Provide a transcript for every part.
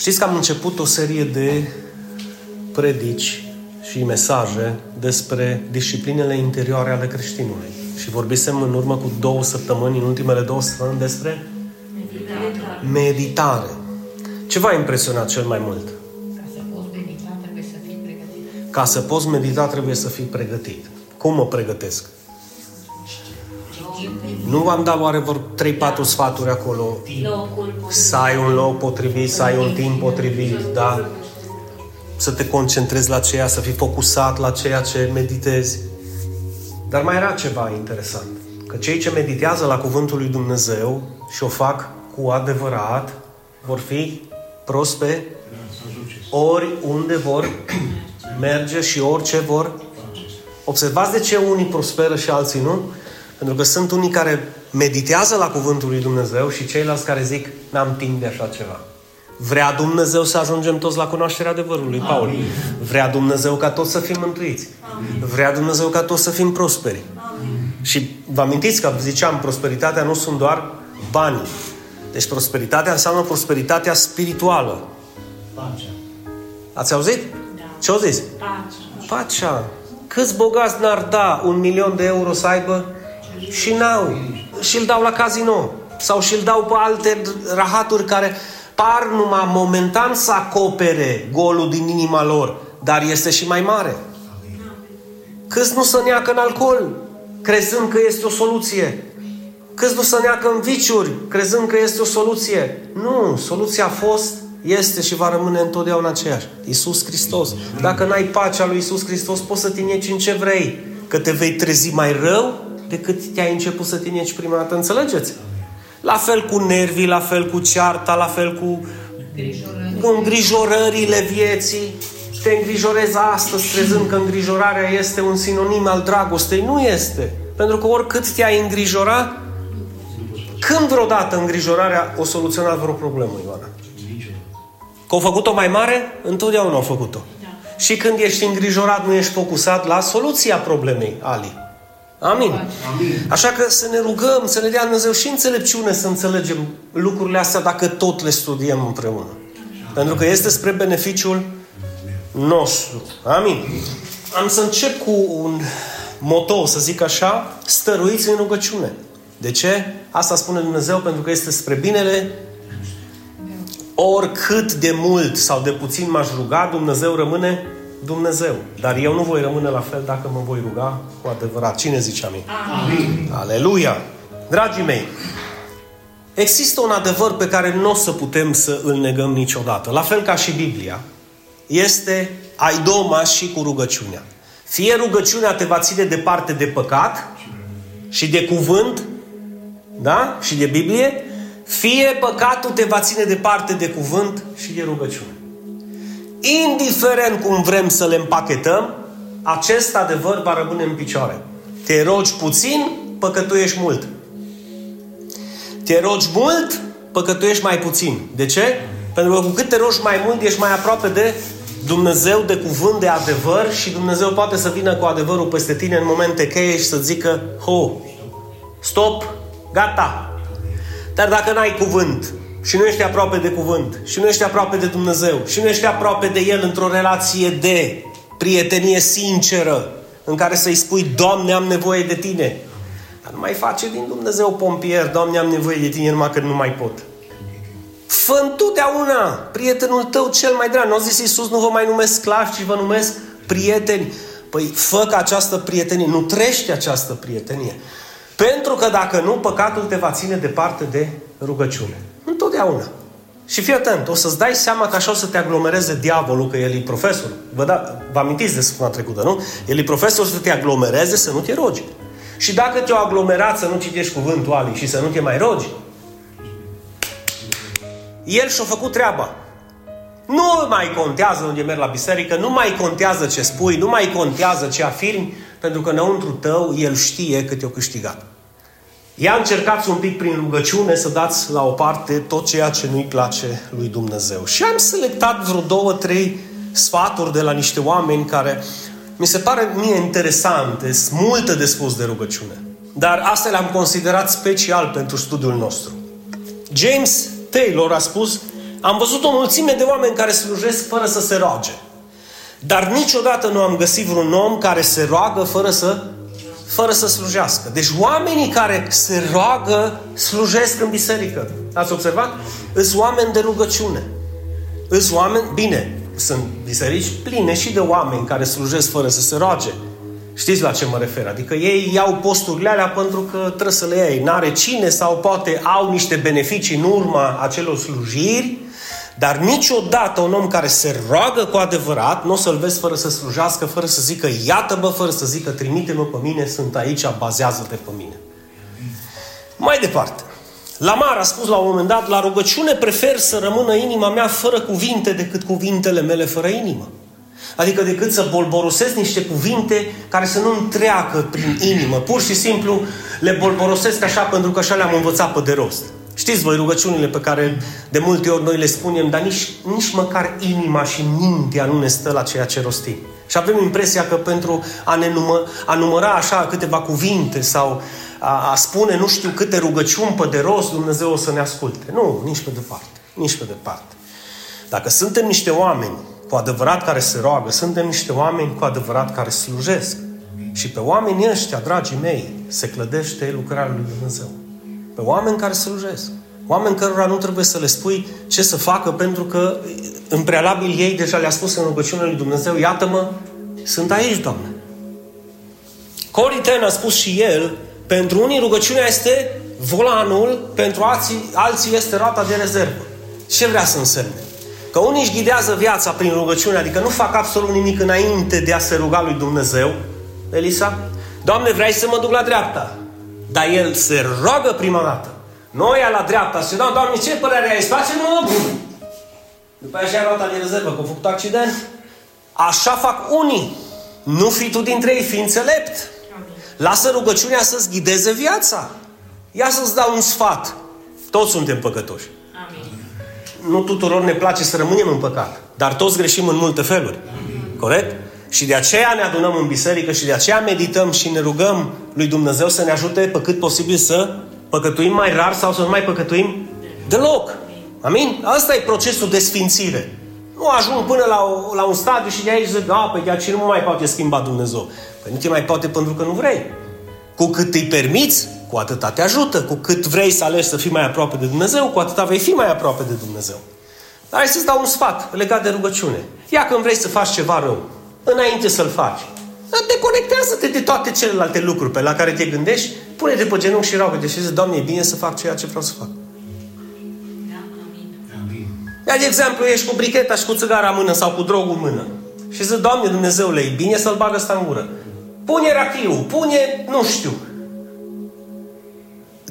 Știți că am început o serie de predici și mesaje despre disciplinele interioare ale creștinului. Și vorbisem în urmă cu două săptămâni, în ultimele două săptămâni, despre meditare. meditare. Ce v-a impresionat cel mai mult? Ca să poți medita, trebuie să fii pregătit. Ca să poți medita, trebuie să fii pregătit. Cum mă pregătesc? Nu v-am dat oare vor 3-4 sfaturi acolo? Să ai un loc potrivit, să ai un timp potrivit, da? Să te concentrezi la ceea, să fii focusat la ceea ce meditezi. Dar mai era ceva interesant. Că cei ce meditează la Cuvântul lui Dumnezeu și o fac cu adevărat, vor fi prosperi oriunde vor merge și orice vor. Observați de ce unii prosperă și alții nu? Pentru că sunt unii care meditează la Cuvântul lui Dumnezeu și ceilalți care zic, n-am timp de așa ceva. Vrea Dumnezeu să ajungem toți la cunoașterea adevărului, Paul. Amin. Vrea Dumnezeu ca toți să fim mântuiți. Amin. Vrea Dumnezeu ca toți să fim prosperi. Amin. Și vă amintiți că ziceam, prosperitatea nu sunt doar banii. Deci prosperitatea înseamnă prosperitatea spirituală. Pacea. Ați auzit? Da. Ce au zis? Pacea. Pacea. Câți bogați n-ar da un milion de euro să aibă și n-au. Și îl dau la casino. Sau și îl dau pe alte rahaturi care par numai momentan să acopere golul din inima lor, dar este și mai mare. Câți nu să neacă în alcool, crezând că este o soluție? Câți nu să neacă în viciuri, crezând că este o soluție? Nu, soluția a fost, este și va rămâne întotdeauna aceeași. Iisus Hristos. Dacă n-ai pacea lui Iisus Hristos, poți să te în ce vrei. Că te vei trezi mai rău decât te-ai început să te prima dată. Înțelegeți? La fel cu nervii, la fel cu cearta, la fel cu îngrijorările vieții. Te îngrijorezi astăzi crezând că îngrijorarea este un sinonim al dragostei. Nu este. Pentru că oricât te-ai îngrijora, când vreodată îngrijorarea o soluționat vreo problemă, Ioana? Că au făcut-o mai mare? Întotdeauna au făcut-o. Da. Și când ești îngrijorat, nu ești focusat la soluția problemei, Ali. Amin. Amin. Așa că să ne rugăm, să ne dea Dumnezeu și înțelepciune să înțelegem lucrurile astea dacă tot le studiem împreună. Pentru că este spre beneficiul nostru. Amin. Am să încep cu un moto, să zic așa, stăruiți în rugăciune. De ce? Asta spune Dumnezeu pentru că este spre binele oricât de mult sau de puțin m-aș ruga, Dumnezeu rămâne Dumnezeu. Dar eu nu voi rămâne la fel dacă mă voi ruga cu adevărat. Cine zice amin? Amin. Aleluia! Dragii mei, există un adevăr pe care nu o să putem să îl negăm niciodată. La fel ca și Biblia. Este ai doma și cu rugăciunea. Fie rugăciunea te va ține departe de păcat și de cuvânt, da? Și de Biblie, fie păcatul te va ține departe de cuvânt și de rugăciune indiferent cum vrem să le împachetăm, acest adevăr va rămâne în picioare. Te rogi puțin, păcătuiești mult. Te rogi mult, păcătuiești mai puțin. De ce? Pentru că cu cât te rogi mai mult, ești mai aproape de Dumnezeu, de cuvânt, de adevăr și Dumnezeu poate să vină cu adevărul peste tine în momente cheie și să zică, ho, stop, gata. Dar dacă n-ai cuvânt, și nu ești aproape de cuvânt, și nu ești aproape de Dumnezeu, și nu ești aproape de El într-o relație de prietenie sinceră, în care să-i spui, Doamne, am nevoie de Tine. Dar nu mai face din Dumnezeu pompier, Doamne, am nevoie de Tine, numai că nu mai pot. Fă întotdeauna prietenul tău cel mai drag. Nu a zis Iisus, nu vă mai numesc sclavi, ci vă numesc prieteni. Păi fă ca această prietenie, nu trește această prietenie. Pentru că dacă nu, păcatul te va ține departe de rugăciune. Întotdeauna. Și fii atent, o să-ți dai seama că așa o să te aglomereze diavolul, că el e profesor. Vă, da, vă amintiți de săptămâna trecută, nu? El e profesor să te aglomereze, să nu te rogi. Și dacă te-o aglomerat să nu citești cuvântul Ali și să nu te mai rogi, el și-a făcut treaba. Nu mai contează unde mergi la biserică, nu mai contează ce spui, nu mai contează ce afirmi, pentru că înăuntru tău el știe cât te-a câștigat. Ia încercați un pic prin rugăciune să dați la o parte tot ceea ce nu-i place lui Dumnezeu. Și am selectat vreo două, trei sfaturi de la niște oameni care mi se pare mie interesante, sunt multe de spus de rugăciune. Dar astea le-am considerat special pentru studiul nostru. James Taylor a spus, am văzut o mulțime de oameni care slujesc fără să se roage. Dar niciodată nu am găsit vreun om care se roagă fără să, fără să slujească. Deci oamenii care se roagă slujesc în biserică. Ați observat? Sunt oameni de rugăciune. Sunt oameni, bine, sunt biserici pline și de oameni care slujesc fără să se roage. Știți la ce mă refer? Adică ei iau posturile alea pentru că trebuie să le iei. N-are cine sau poate au niște beneficii în urma acelor slujiri, dar niciodată un om care se roagă cu adevărat, nu o să-l vezi fără să slujească, fără să zică iată-mă, fără să zică trimite-mă pe mine, sunt aici, bazează-te pe mine. Mai departe. Lamar a spus la un moment dat, la rugăciune prefer să rămână inima mea fără cuvinte decât cuvintele mele fără inimă. Adică decât să bolborosesc niște cuvinte care să nu-mi treacă prin inimă. Pur și simplu le bolborosesc așa pentru că așa le-am învățat pe de rost. Știți voi rugăciunile pe care de multe ori noi le spunem, dar nici, nici măcar inima și mintea nu ne stă la ceea ce rostim. Și avem impresia că pentru a, ne numă, a număra așa câteva cuvinte sau a, a spune nu știu câte rugăciuni pe de rost, Dumnezeu o să ne asculte. Nu, nici pe departe. Nici pe departe. Dacă suntem niște oameni cu adevărat care se roagă, suntem niște oameni cu adevărat care slujesc. Și pe oamenii ăștia, dragii mei, se clădește lucrarea lui Dumnezeu. Pe oameni care slujesc. Oameni cărora nu trebuie să le spui ce să facă pentru că în prealabil ei deja le-a spus în rugăciunea lui Dumnezeu, iată-mă, sunt aici, Doamne. Cory Ten a spus și el, pentru unii rugăciunea este volanul, pentru alții, alții este rata de rezervă. Ce vrea să însemne? Că unii își ghidează viața prin rugăciune, adică nu fac absolut nimic înainte de a se ruga lui Dumnezeu. Elisa? Doamne, vrei să mă duc la dreapta? Dar el se roagă prima dată. Noi la dreapta și da, Doamne, ce părere ai? Îți place? Nu? După aceea rota de rezervă, că a făcut accident. Așa fac unii. Nu fi tu dintre ei, fi înțelept. Lasă rugăciunea să-ți ghideze viața. Ia să-ți dau un sfat. Toți suntem păcătoși nu tuturor ne place să rămânem în păcat, dar toți greșim în multe feluri. Corect? Și de aceea ne adunăm în biserică și de aceea medităm și ne rugăm lui Dumnezeu să ne ajute pe cât posibil să păcătuim mai rar sau să nu mai păcătuim deloc. Amin? Asta e procesul de sfințire. Nu ajung până la, o, la un stadiu și de aici zic, a, păi de aceea nu mai poate schimba Dumnezeu. Păi nu te mai poate pentru că nu vrei. Cu cât îi permiți, cu atâta te ajută. Cu cât vrei să alegi să fii mai aproape de Dumnezeu, cu atâta vei fi mai aproape de Dumnezeu. Dar hai să-ți dau un sfat legat de rugăciune. Ia când vrei să faci ceva rău, înainte să-l faci, deconectează-te de toate celelalte lucruri pe la care te gândești, pune-te pe genunchi și roagă-te și zici, Doamne, e bine să fac ceea ce vreau să fac. Ia de exemplu, ești cu bricheta și cu țigara în mână sau cu drogul în mână. Și zici, Doamne Dumnezeule, e bine să-l bagă ăsta în gură. Pune rachiul, pune, nu știu,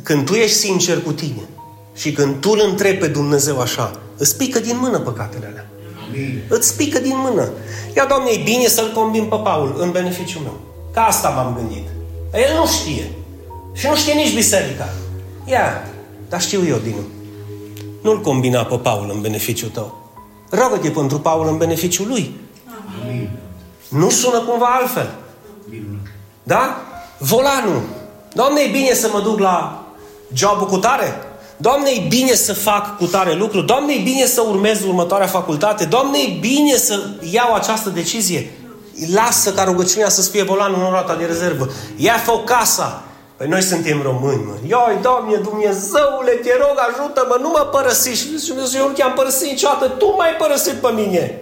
când tu ești sincer cu tine și când tu îl întrebi pe Dumnezeu așa, îți pică din mână păcatele alea. Amin. Îți pică din mână. Ia, Doamne, e bine să-l combin pe Paul în beneficiul meu. Ca asta m-am gândit. El nu știe. Și nu știe nici biserica. Ia, dar știu eu, Dinu. Nu-l combina pe Paul în beneficiul tău. Roagă-te pentru Paul în beneficiul lui. Amin. Nu sună cumva altfel. Da? Volanul. Doamne, e bine să mă duc la jobul cu tare. Doamne, e bine să fac cu tare lucru. Doamne, e bine să urmez următoarea facultate. Doamne, e bine să iau această decizie. Lasă ca rugăciunea să fie volanul în rata de rezervă. Ia fă casa. Păi noi suntem români, mă. Ioi, Doamne, Dumnezeule, te rog, ajută-mă, nu mă părăsi. Și Dumnezeu nu te-am părăsit niciodată, tu m-ai părăsit pe mine.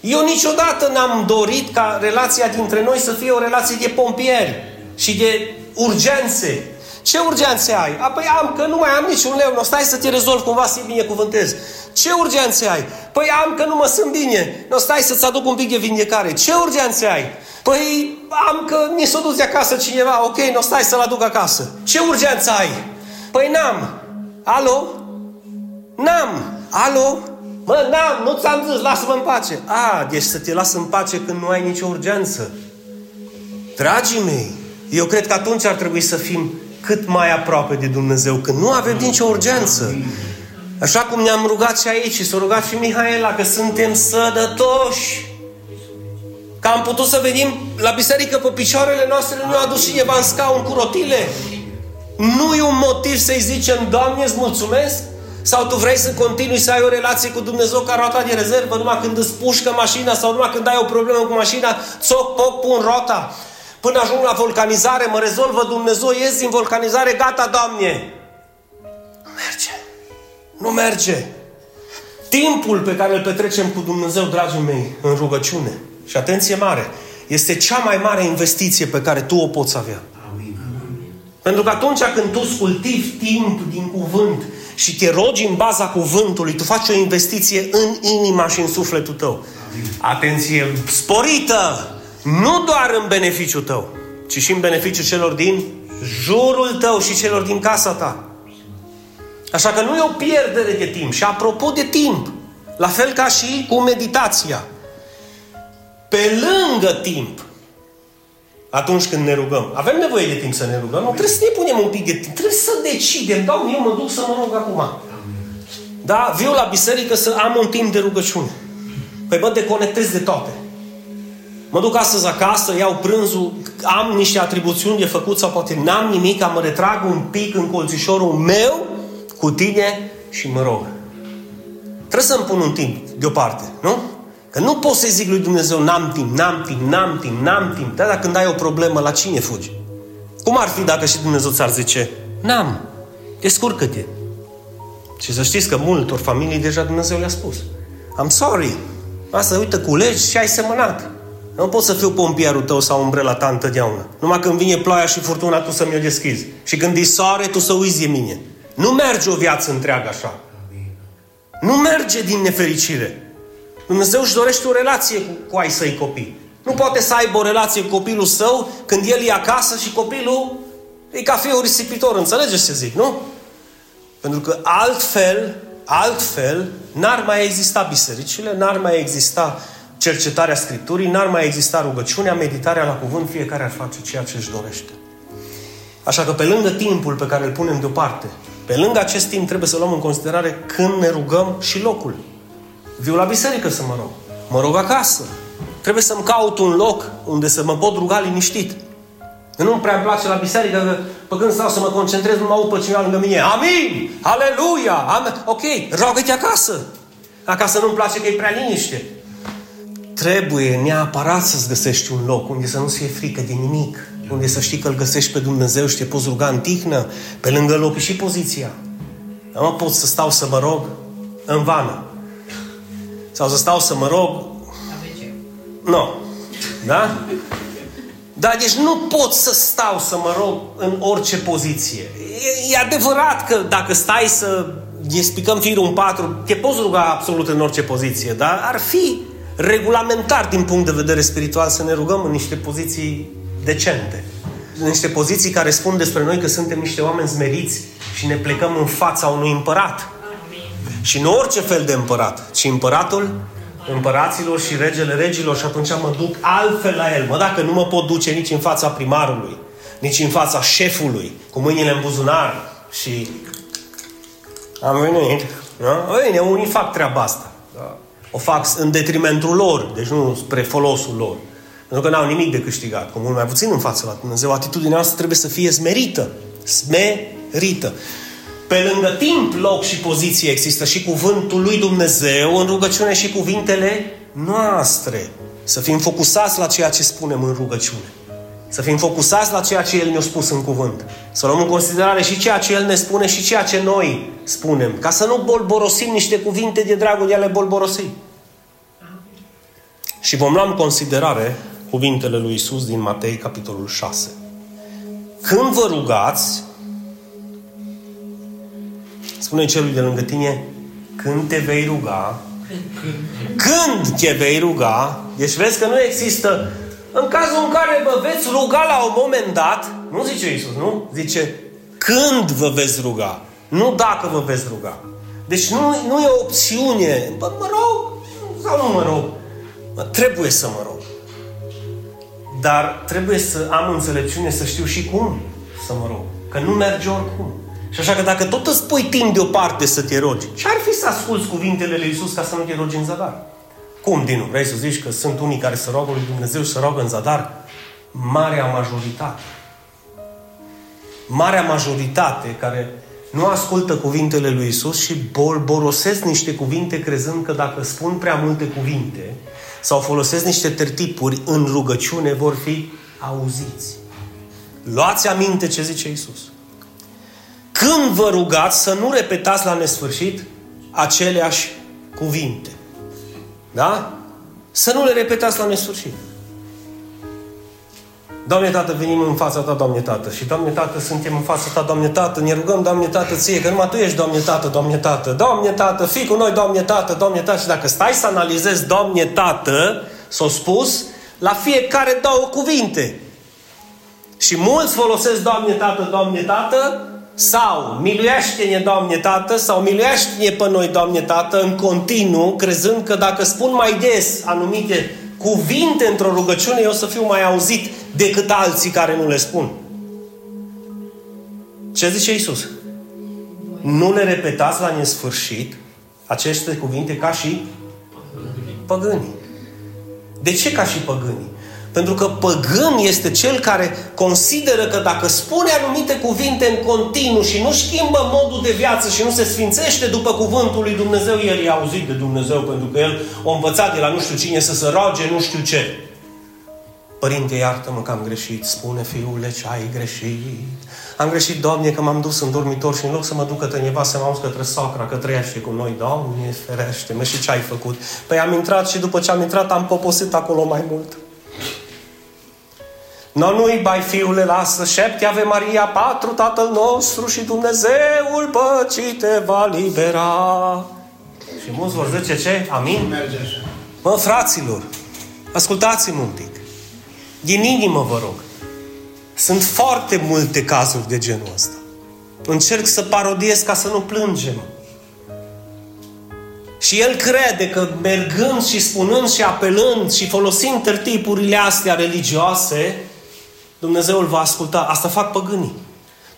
Eu niciodată n-am dorit ca relația dintre noi să fie o relație de pompieri și de urgențe. Ce urgențe ai? Apoi am, că nu mai am niciun leu, nu stai să te rezolv cumva să-i binecuvântez. Ce urgențe ai? Păi am că nu mă sunt bine, nu stai să-ți aduc un pic de vindecare. Ce urgențe ai? Păi am că mi s-a dus de acasă cineva, ok, nu stai să-l aduc acasă. Ce urgență ai? Păi n-am. Alo? N-am. Alo? Mă, n-am, nu ți-am zis, lasă-mă în pace. A, deci să te las în pace când nu ai nicio urgență. Dragii mei, eu cred că atunci ar trebui să fim cât mai aproape de Dumnezeu, când nu avem nicio urgență. Așa cum ne-am rugat și aici și s-a rugat și Mihaela că suntem sădătoși. Că am putut să venim la biserică pe picioarele noastre, nu a adus cineva în scaun cu rotile. Nu e un motiv să-i zicem, Doamne, îți mulțumesc, Sau tu vrei să continui să ai o relație cu Dumnezeu ca roata de rezervă, numai când îți pușcă mașina sau numai când ai o problemă cu mașina, țoc, poc, pun rota. Până ajung la vulcanizare, mă rezolvă Dumnezeu, ies din vulcanizare, gata, Doamne. Nu merge. Nu merge. Timpul pe care îl petrecem cu Dumnezeu, dragii mei, în rugăciune, și atenție mare, este cea mai mare investiție pe care tu o poți avea. Amin. Pentru că atunci când tu cultivi timp din cuvânt și te rogi în baza cuvântului, tu faci o investiție în inima și în sufletul tău. Amin. Atenție sporită! Nu doar în beneficiul tău, ci și în beneficiul celor din jurul tău și celor din casa ta. Așa că nu e o pierdere de timp. Și apropo de timp, la fel ca și cu meditația, pe lângă timp, atunci când ne rugăm. Avem nevoie de timp să ne rugăm. Nu, trebuie să ne punem un pic de timp. Trebuie să decidem. Da, eu mă duc să mă rog acum. Da, viu la biserică să am un timp de rugăciune. Păi bă, deconectez de toate. Mă duc astăzi acasă, iau prânzul, am niște atribuțiuni de făcut sau poate n-am nimic, mă retrag un pic în colțișorul meu cu tine și mă rog. Trebuie să-mi pun un timp deoparte, nu? Că nu pot să zic lui Dumnezeu, n-am timp, n-am timp, n-am timp, n-am timp. Dar dacă când ai o problemă, la cine fugi? Cum ar fi dacă și Dumnezeu ți-ar zice, n-am, descurcă-te. Și să știți că multor familii deja Dumnezeu le-a spus. I'm sorry. Asta, uite, culegi și ai semănat. Nu pot să fiu pompierul tău sau umbrela ta întotdeauna. Numai când vine ploaia și furtuna, tu să mi-o deschizi. Și când e soare, tu să uiți de mine. Nu merge o viață întreagă așa. Nu merge din nefericire. Dumnezeu își dorește o relație cu, cu ai săi copii. Nu poate să aibă o relație cu copilul său când el e acasă și copilul e ca fiul risipitor. Înțelegeți ce zic, nu? Pentru că altfel, altfel, n-ar mai exista bisericile, n-ar mai exista cercetarea Scripturii, n-ar mai exista rugăciunea, meditarea la cuvânt, fiecare ar face ceea ce își dorește. Așa că pe lângă timpul pe care îl punem deoparte, pe lângă acest timp trebuie să luăm în considerare când ne rugăm și locul. Viu la biserică să mă rog. Mă rog acasă. Trebuie să-mi caut un loc unde să mă pot ruga liniștit. Nu prea îmi place la biserică că pe când stau să mă concentrez, nu mă aud pe cineva lângă mine. Amin! Aleluia! Amin! Ok, rogă-te acasă. Acasă nu-mi place că e prea liniște. Trebuie neapărat să-ți găsești un loc unde să nu-ți fie frică de nimic. Unde să știi că îl găsești pe Dumnezeu și te poți ruga în tihnă, pe lângă loc și poziția. Nu mă pot să stau să mă rog în vană. Sau să stau să mă rog... Nu. No. Da? Da, deci nu pot să stau să mă rog în orice poziție. E, e adevărat că dacă stai să explicăm firul în patru, te poți ruga absolut în orice poziție, dar ar fi regulamentar din punct de vedere spiritual să ne rugăm în niște poziții decente. În niște poziții care spun despre noi că suntem niște oameni zmeriți și ne plecăm în fața unui împărat. Și nu orice fel de împărat, ci împăratul împăraților și regele regilor și atunci mă duc altfel la el. Mă, dacă nu mă pot duce nici în fața primarului, nici în fața șefului, cu mâinile în buzunar și am venit, da? Bine, unii fac treaba asta. Da? O fac în detrimentul lor, deci nu spre folosul lor. Pentru că n-au nimic de câștigat, cu mult mai puțin în fața la Dumnezeu. Atitudinea noastră trebuie să fie smerită. Smerită. Pe lângă timp, loc și poziție există și cuvântul lui Dumnezeu în rugăciune și cuvintele noastre. Să fim focusați la ceea ce spunem în rugăciune. Să fim focusați la ceea ce El ne-a spus în cuvânt. Să luăm în considerare și ceea ce El ne spune și ceea ce noi spunem. Ca să nu bolborosim niște cuvinte de dragul de a le bolborosi. Și vom lua în considerare cuvintele lui Isus din Matei, capitolul 6. Când vă rugați, spune celui de lângă tine, când te vei ruga, când te vei ruga, deci vezi că nu există, în cazul în care vă veți ruga la un moment dat, nu zice Isus, nu? Zice, când vă veți ruga, nu dacă vă veți ruga. Deci nu, nu e o opțiune, bă, mă rog, sau nu mă rog, mă, trebuie să mă rog. Dar trebuie să am înțelepciune să știu și cum să mă rog. Că nu merge oricum. Și așa că dacă tot îți pui timp deoparte să te rogi, ce ar fi să asculți cuvintele lui Iisus ca să nu te rogi în zadar? Cum, Dinu? Vrei să zici că sunt unii care se roagă lui Dumnezeu și se roagă în zadar? Marea majoritate. Marea majoritate care nu ascultă cuvintele lui Isus și bolborosesc niște cuvinte crezând că dacă spun prea multe cuvinte sau folosesc niște tertipuri în rugăciune vor fi auziți. Luați aminte ce zice Isus. Când vă rugați să nu repetați la nesfârșit aceleași cuvinte. Da? Să nu le repetați la nesfârșit. Doamne Tată, venim în fața Ta, Doamne Tată. Și Doamne Tată, suntem în fața Ta, Doamne Tată. Ne rugăm, Doamne Tată, Ție, că numai Tu ești, Doamne Tată, Doamne Tată. Doamne Tată, fii cu noi, Doamne Tată, Doamne Tată. Și dacă stai să analizezi Doamne Tată, s-o spus, la fiecare două cuvinte. Și mulți folosesc Doamne Tată, Doamne Tată, sau miluiește-ne, Doamne Tată, sau miluiește-ne pe noi, Doamne Tată, în continuu, crezând că dacă spun mai des anumite cuvinte într-o rugăciune, eu o să fiu mai auzit decât alții care nu le spun. Ce zice Isus? Nu le repetați la nesfârșit aceste cuvinte ca și păgânii. De ce ca și păgânii? Pentru că păgân este cel care consideră că dacă spune anumite cuvinte în continuu și nu schimbă modul de viață și nu se sfințește după cuvântul lui Dumnezeu, el e auzit de Dumnezeu pentru că el a învățat de la nu știu cine să se roage, nu știu ce. Părinte, iartă-mă că am greșit. Spune, fiule, ce ai greșit. Am greșit, Doamne, că m-am dus în dormitor și în loc să mă duc către nevastă, m-am dus către sacra, că trăiește cu noi. Doamne, ferește-mă și ce ai făcut? Păi am intrat și după ce am intrat am poposit acolo mai mult. No, nu-i, bai fiule, lasă, șepte Ave Maria, patru Tatăl nostru și Dumnezeul păcii te va libera. Și mulți vor zice ce? Amin? Mă, fraților, ascultați-mă un pic. Din inimă vă rog. Sunt foarte multe cazuri de genul ăsta. Încerc să parodiez ca să nu plângem. Și el crede că mergând și spunând și apelând și folosind tertipurile astea religioase, Dumnezeu îl va asculta. Asta fac păgânii.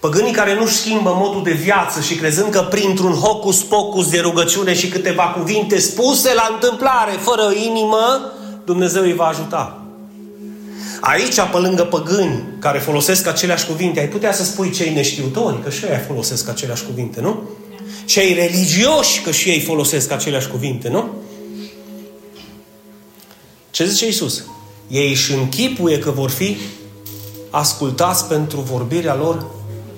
Păgânii care nu schimbă modul de viață și crezând că printr-un hocus-pocus de rugăciune și câteva cuvinte spuse la întâmplare, fără inimă, Dumnezeu îi va ajuta. Aici, pe lângă păgâni care folosesc aceleași cuvinte, ai putea să spui cei neștiutori, că și ei folosesc aceleași cuvinte, nu? Cei religioși, că și ei folosesc aceleași cuvinte, nu? Ce zice Iisus? Ei își închipuie că vor fi ascultați pentru vorbirea lor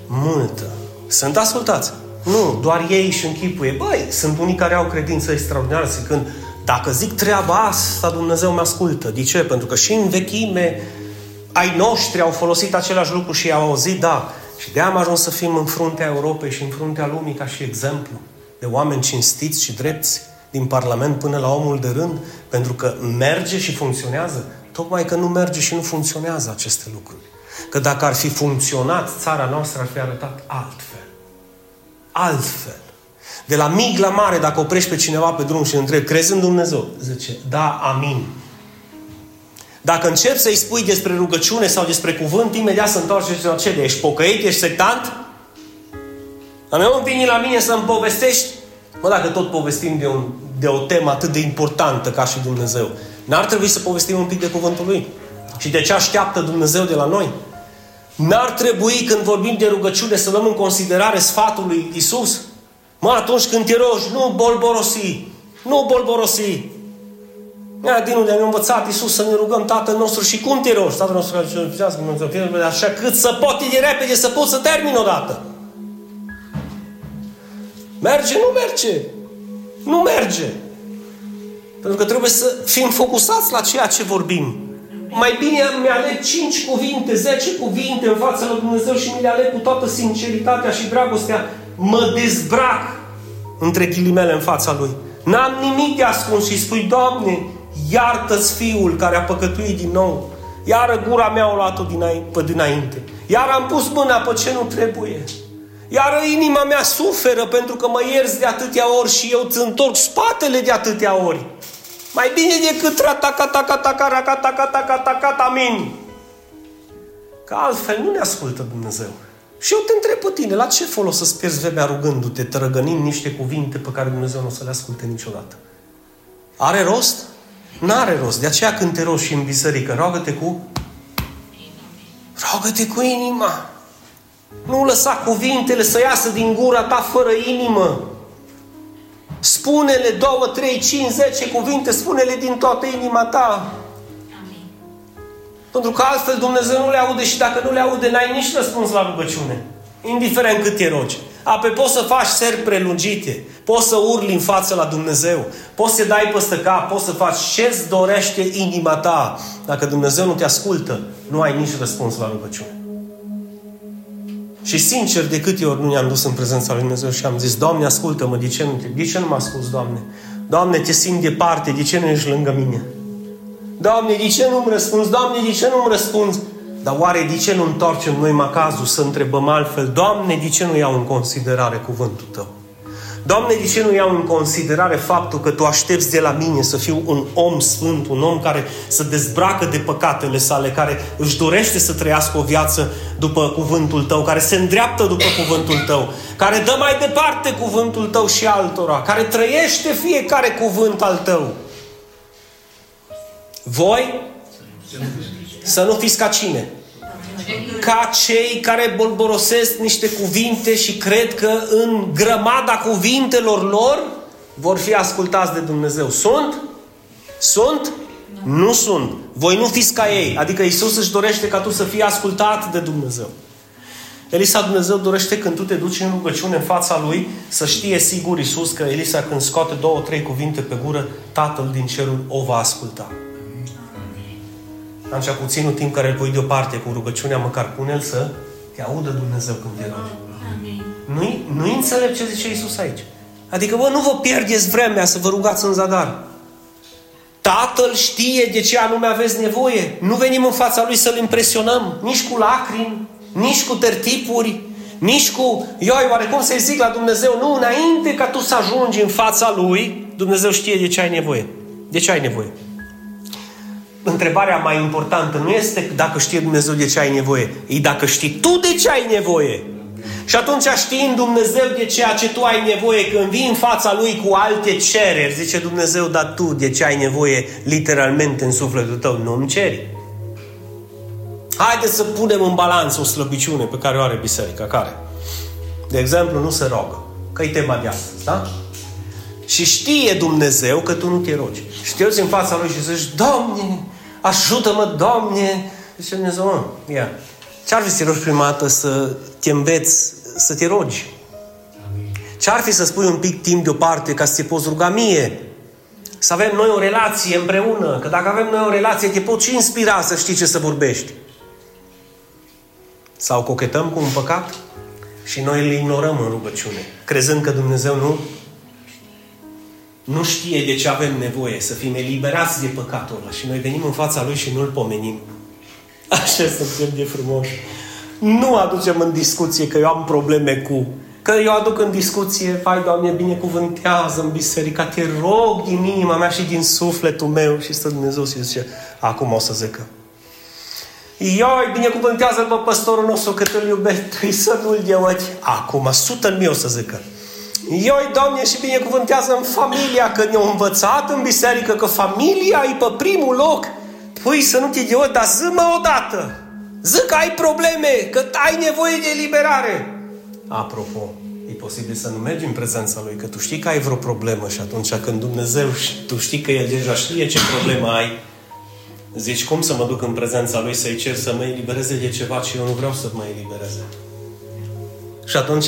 multă. Sunt ascultați. Nu, doar ei își închipuie. Băi, sunt unii care au credință extraordinară zicând, dacă zic treaba asta, Dumnezeu mă ascultă. De ce? Pentru că și în vechime ai noștri au folosit același lucru și i-au auzit, da. Și de am ajuns să fim în fruntea Europei și în fruntea lumii ca și exemplu de oameni cinstiți și drepți din Parlament până la omul de rând, pentru că merge și funcționează. Tocmai că nu merge și nu funcționează aceste lucruri. Că dacă ar fi funcționat, țara noastră ar fi arătat altfel. Altfel. De la mic la mare, dacă oprești pe cineva pe drum și îl întrebi, crezi în Dumnezeu? Zice, da, amin. Dacă începi să-i spui despre rugăciune sau despre cuvânt, imediat să întoarce și la cele. Ești pocăit? Ești sectant? Dar nu vine la mine să-mi povestești? Mă, dacă tot povestim de, un, de o temă atât de importantă ca și Dumnezeu, n-ar trebui să povestim un pic de cuvântul Lui? Și de ce așteaptă Dumnezeu de la noi? N-ar trebui când vorbim de rugăciune să luăm în considerare sfatul lui Isus? Mă, atunci când te rogi, nu bolborosi. Nu bolborosi. Ia, din unde am învățat Iisus să ne rugăm Tatăl nostru și cum te rogi? Tatăl nostru care ce Dumnezeu, așa cât să poți de repede să poți să termin odată. Merge? Nu merge. Nu merge. Pentru că trebuie să fim focusați la ceea ce vorbim. Mai bine mi-aleg 5 cuvinte, 10 cuvinte în fața lui Dumnezeu și mi le aleg cu toată sinceritatea și dragostea. Mă dezbrac între ghilimele în fața Lui. N-am nimic de ascuns și spui, Doamne, iartă-ți fiul care a păcătuit din nou. Iară gura mea o luat-o pe dinainte. Iar am pus mâna pe ce nu trebuie. Iar inima mea suferă pentru că mă ierzi de atâtea ori și eu îți întorc spatele de atâtea ori. Mai bine decât rataca, taca, taca, raca, taca, taca, taca, amin. Că altfel nu ne ascultă Dumnezeu. Și eu te întreb pe tine, la ce folos să-ți pierzi vremea rugându-te, trăgănind niște cuvinte pe care Dumnezeu nu o să le asculte niciodată? Are rost? N-are rost. De aceea când te rogi și în biserică, roagă-te cu... Roagă-te cu inima. Nu lăsa cuvintele să iasă din gura ta fără inimă. Spune-le două, trei, cinci, zece cuvinte, spune-le din toată inima ta. Amin. Pentru că altfel Dumnezeu nu le aude și dacă nu le aude, n-ai nici răspuns la rugăciune. Indiferent cât te rogi. Apoi poți să faci seri prelungite, poți să urli în față la Dumnezeu, poți să dai peste cap, poți să faci ce-ți dorește inima ta. Dacă Dumnezeu nu te ascultă, nu ai nici răspuns la rugăciune. Și sincer, de câte ori nu ne-am dus în prezența lui Dumnezeu și am zis, Doamne, ascultă-mă, de ce nu, te, de ce nu mă asculți, Doamne? Doamne, te simt departe, de ce nu ești lângă mine? Doamne, de ce nu-mi răspunzi? Doamne, de ce nu-mi răspunzi? Dar oare de ce nu întoarcem noi macazul să întrebăm altfel? Doamne, de ce nu iau în considerare cuvântul Tău? Doamne, de ce nu iau în considerare faptul că Tu aștepți de la mine să fiu un om sfânt, un om care să dezbracă de păcatele sale, care își dorește să trăiască o viață după cuvântul Tău, care se îndreaptă după cuvântul Tău, care dă mai departe cuvântul Tău și altora, care trăiește fiecare cuvânt al Tău. Voi să nu fiți ca cine? Ca cei care bolborosesc niște cuvinte și cred că în grămada cuvintelor lor vor fi ascultați de Dumnezeu. Sunt? Sunt? Nu sunt. Voi nu fiți ca ei. Adică Isus își dorește ca tu să fii ascultat de Dumnezeu. Elisa Dumnezeu dorește când tu te duci în rugăciune în fața Lui să știe sigur Isus că Elisa când scoate două, trei cuvinte pe gură, Tatăl din cerul o va asculta. Atunci puținul timp care îl pui deoparte cu rugăciunea, măcar pune-l să te audă Dumnezeu când te rogi. Nu-i, nu înțeleg ce zice Iisus aici. Adică, bă, nu vă pierdeți vremea să vă rugați în zadar. Tatăl știe de ce anume aveți nevoie. Nu venim în fața Lui să-L impresionăm, nici cu lacrimi, nici cu tertipuri, nici cu, ioi, oare cum să-i zic la Dumnezeu? Nu, înainte ca tu să ajungi în fața Lui, Dumnezeu știe de ce ai nevoie. De ce ai nevoie? Întrebarea mai importantă nu este dacă știe Dumnezeu de ce ai nevoie, e dacă știi tu de ce ai nevoie. Și atunci știind Dumnezeu de ceea ce tu ai nevoie, când vii în fața Lui cu alte cereri, zice Dumnezeu, dar tu de ce ai nevoie literalmente în sufletul tău, nu îmi ceri. Haideți să punem în balanță o slăbiciune pe care o are biserica. Care? De exemplu, nu se rogă. Că e tema de astăzi, da? Și știe Dumnezeu că tu nu te rogi. Și te în fața Lui și zici, Doamne, ajută-mă, Doamne! Zice Dumnezeu, mă, ia. Ce-ar fi să te rogi prima dată să te înveți să te rogi? Ce-ar fi să spui un pic timp deoparte ca să te poți ruga mie? Să avem noi o relație împreună. Că dacă avem noi o relație, te pot și inspira să știi ce să vorbești. Sau cochetăm cu un păcat și noi îl ignorăm în rugăciune, crezând că Dumnezeu nu nu știe de ce avem nevoie, să fim eliberați de păcatul ăla. Și noi venim în fața Lui și nu-L pomenim. Așa suntem de frumoși. Nu aducem în discuție că eu am probleme cu... Că eu aduc în discuție, vai, Doamne, binecuvântează în biserica, te rog din inima mea și din sufletul meu. Și stă Dumnezeu și zice, acum o să zică. Ioi, binecuvântează-l pe păstorul nostru că îl iubești, să nu-l iau Acum, sută în mie o să zică. Ioi, Doamne, și binecuvântează în familia, că ne-au învățat în biserică că familia e pe primul loc. Păi să nu te iau, dar zi-mă odată. Zi că ai probleme, că ai nevoie de eliberare. Apropo, e posibil să nu mergi în prezența Lui, că tu știi că ai vreo problemă și atunci când Dumnezeu, tu știi că El deja știe ce problemă ai, zici, cum să mă duc în prezența Lui să-i cer să mă elibereze de ceva și eu nu vreau să mă elibereze. Și atunci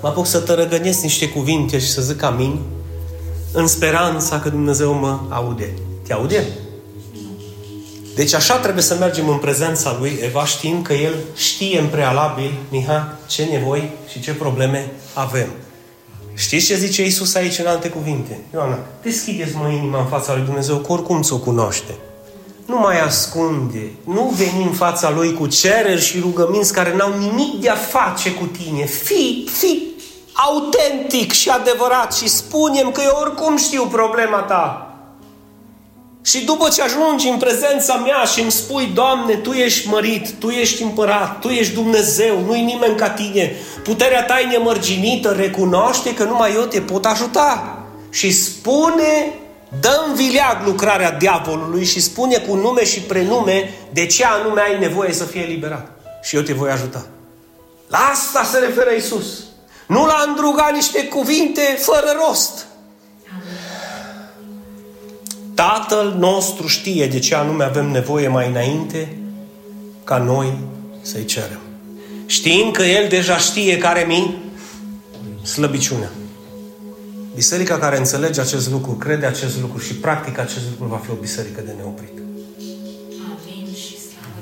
mă apuc să tărăgănesc niște cuvinte și să zic amin în speranța că Dumnezeu mă aude. Te aude? Deci așa trebuie să mergem în prezența Lui, Eva, știind că El știe în prealabil, Miha, ce nevoi și ce probleme avem. Știți ce zice Isus aici în alte cuvinte? Ioana, deschideți-mă inima în fața lui Dumnezeu, că oricum ți-o cunoaște nu mai ascunde, nu veni în fața Lui cu cereri și rugăminți care n-au nimic de a face cu tine. Fii, fii autentic și adevărat și spunem că eu oricum știu problema ta. Și după ce ajungi în prezența mea și îmi spui, Doamne, Tu ești mărit, Tu ești împărat, Tu ești Dumnezeu, nu-i nimeni ca Tine, puterea Ta e nemărginită, recunoaște că numai eu te pot ajuta. Și spune dă în vileag lucrarea diavolului și spune cu nume și prenume de ce anume ai nevoie să fie eliberat. Și eu te voi ajuta. La asta se referă Isus. Nu la îndruga niște cuvinte fără rost. Tatăl nostru știe de ce anume avem nevoie mai înainte ca noi să-i cerem. Știm că El deja știe care mi slăbiciunea. Biserica care înțelege acest lucru, crede acest lucru și practică acest lucru va fi o biserică de neoprit.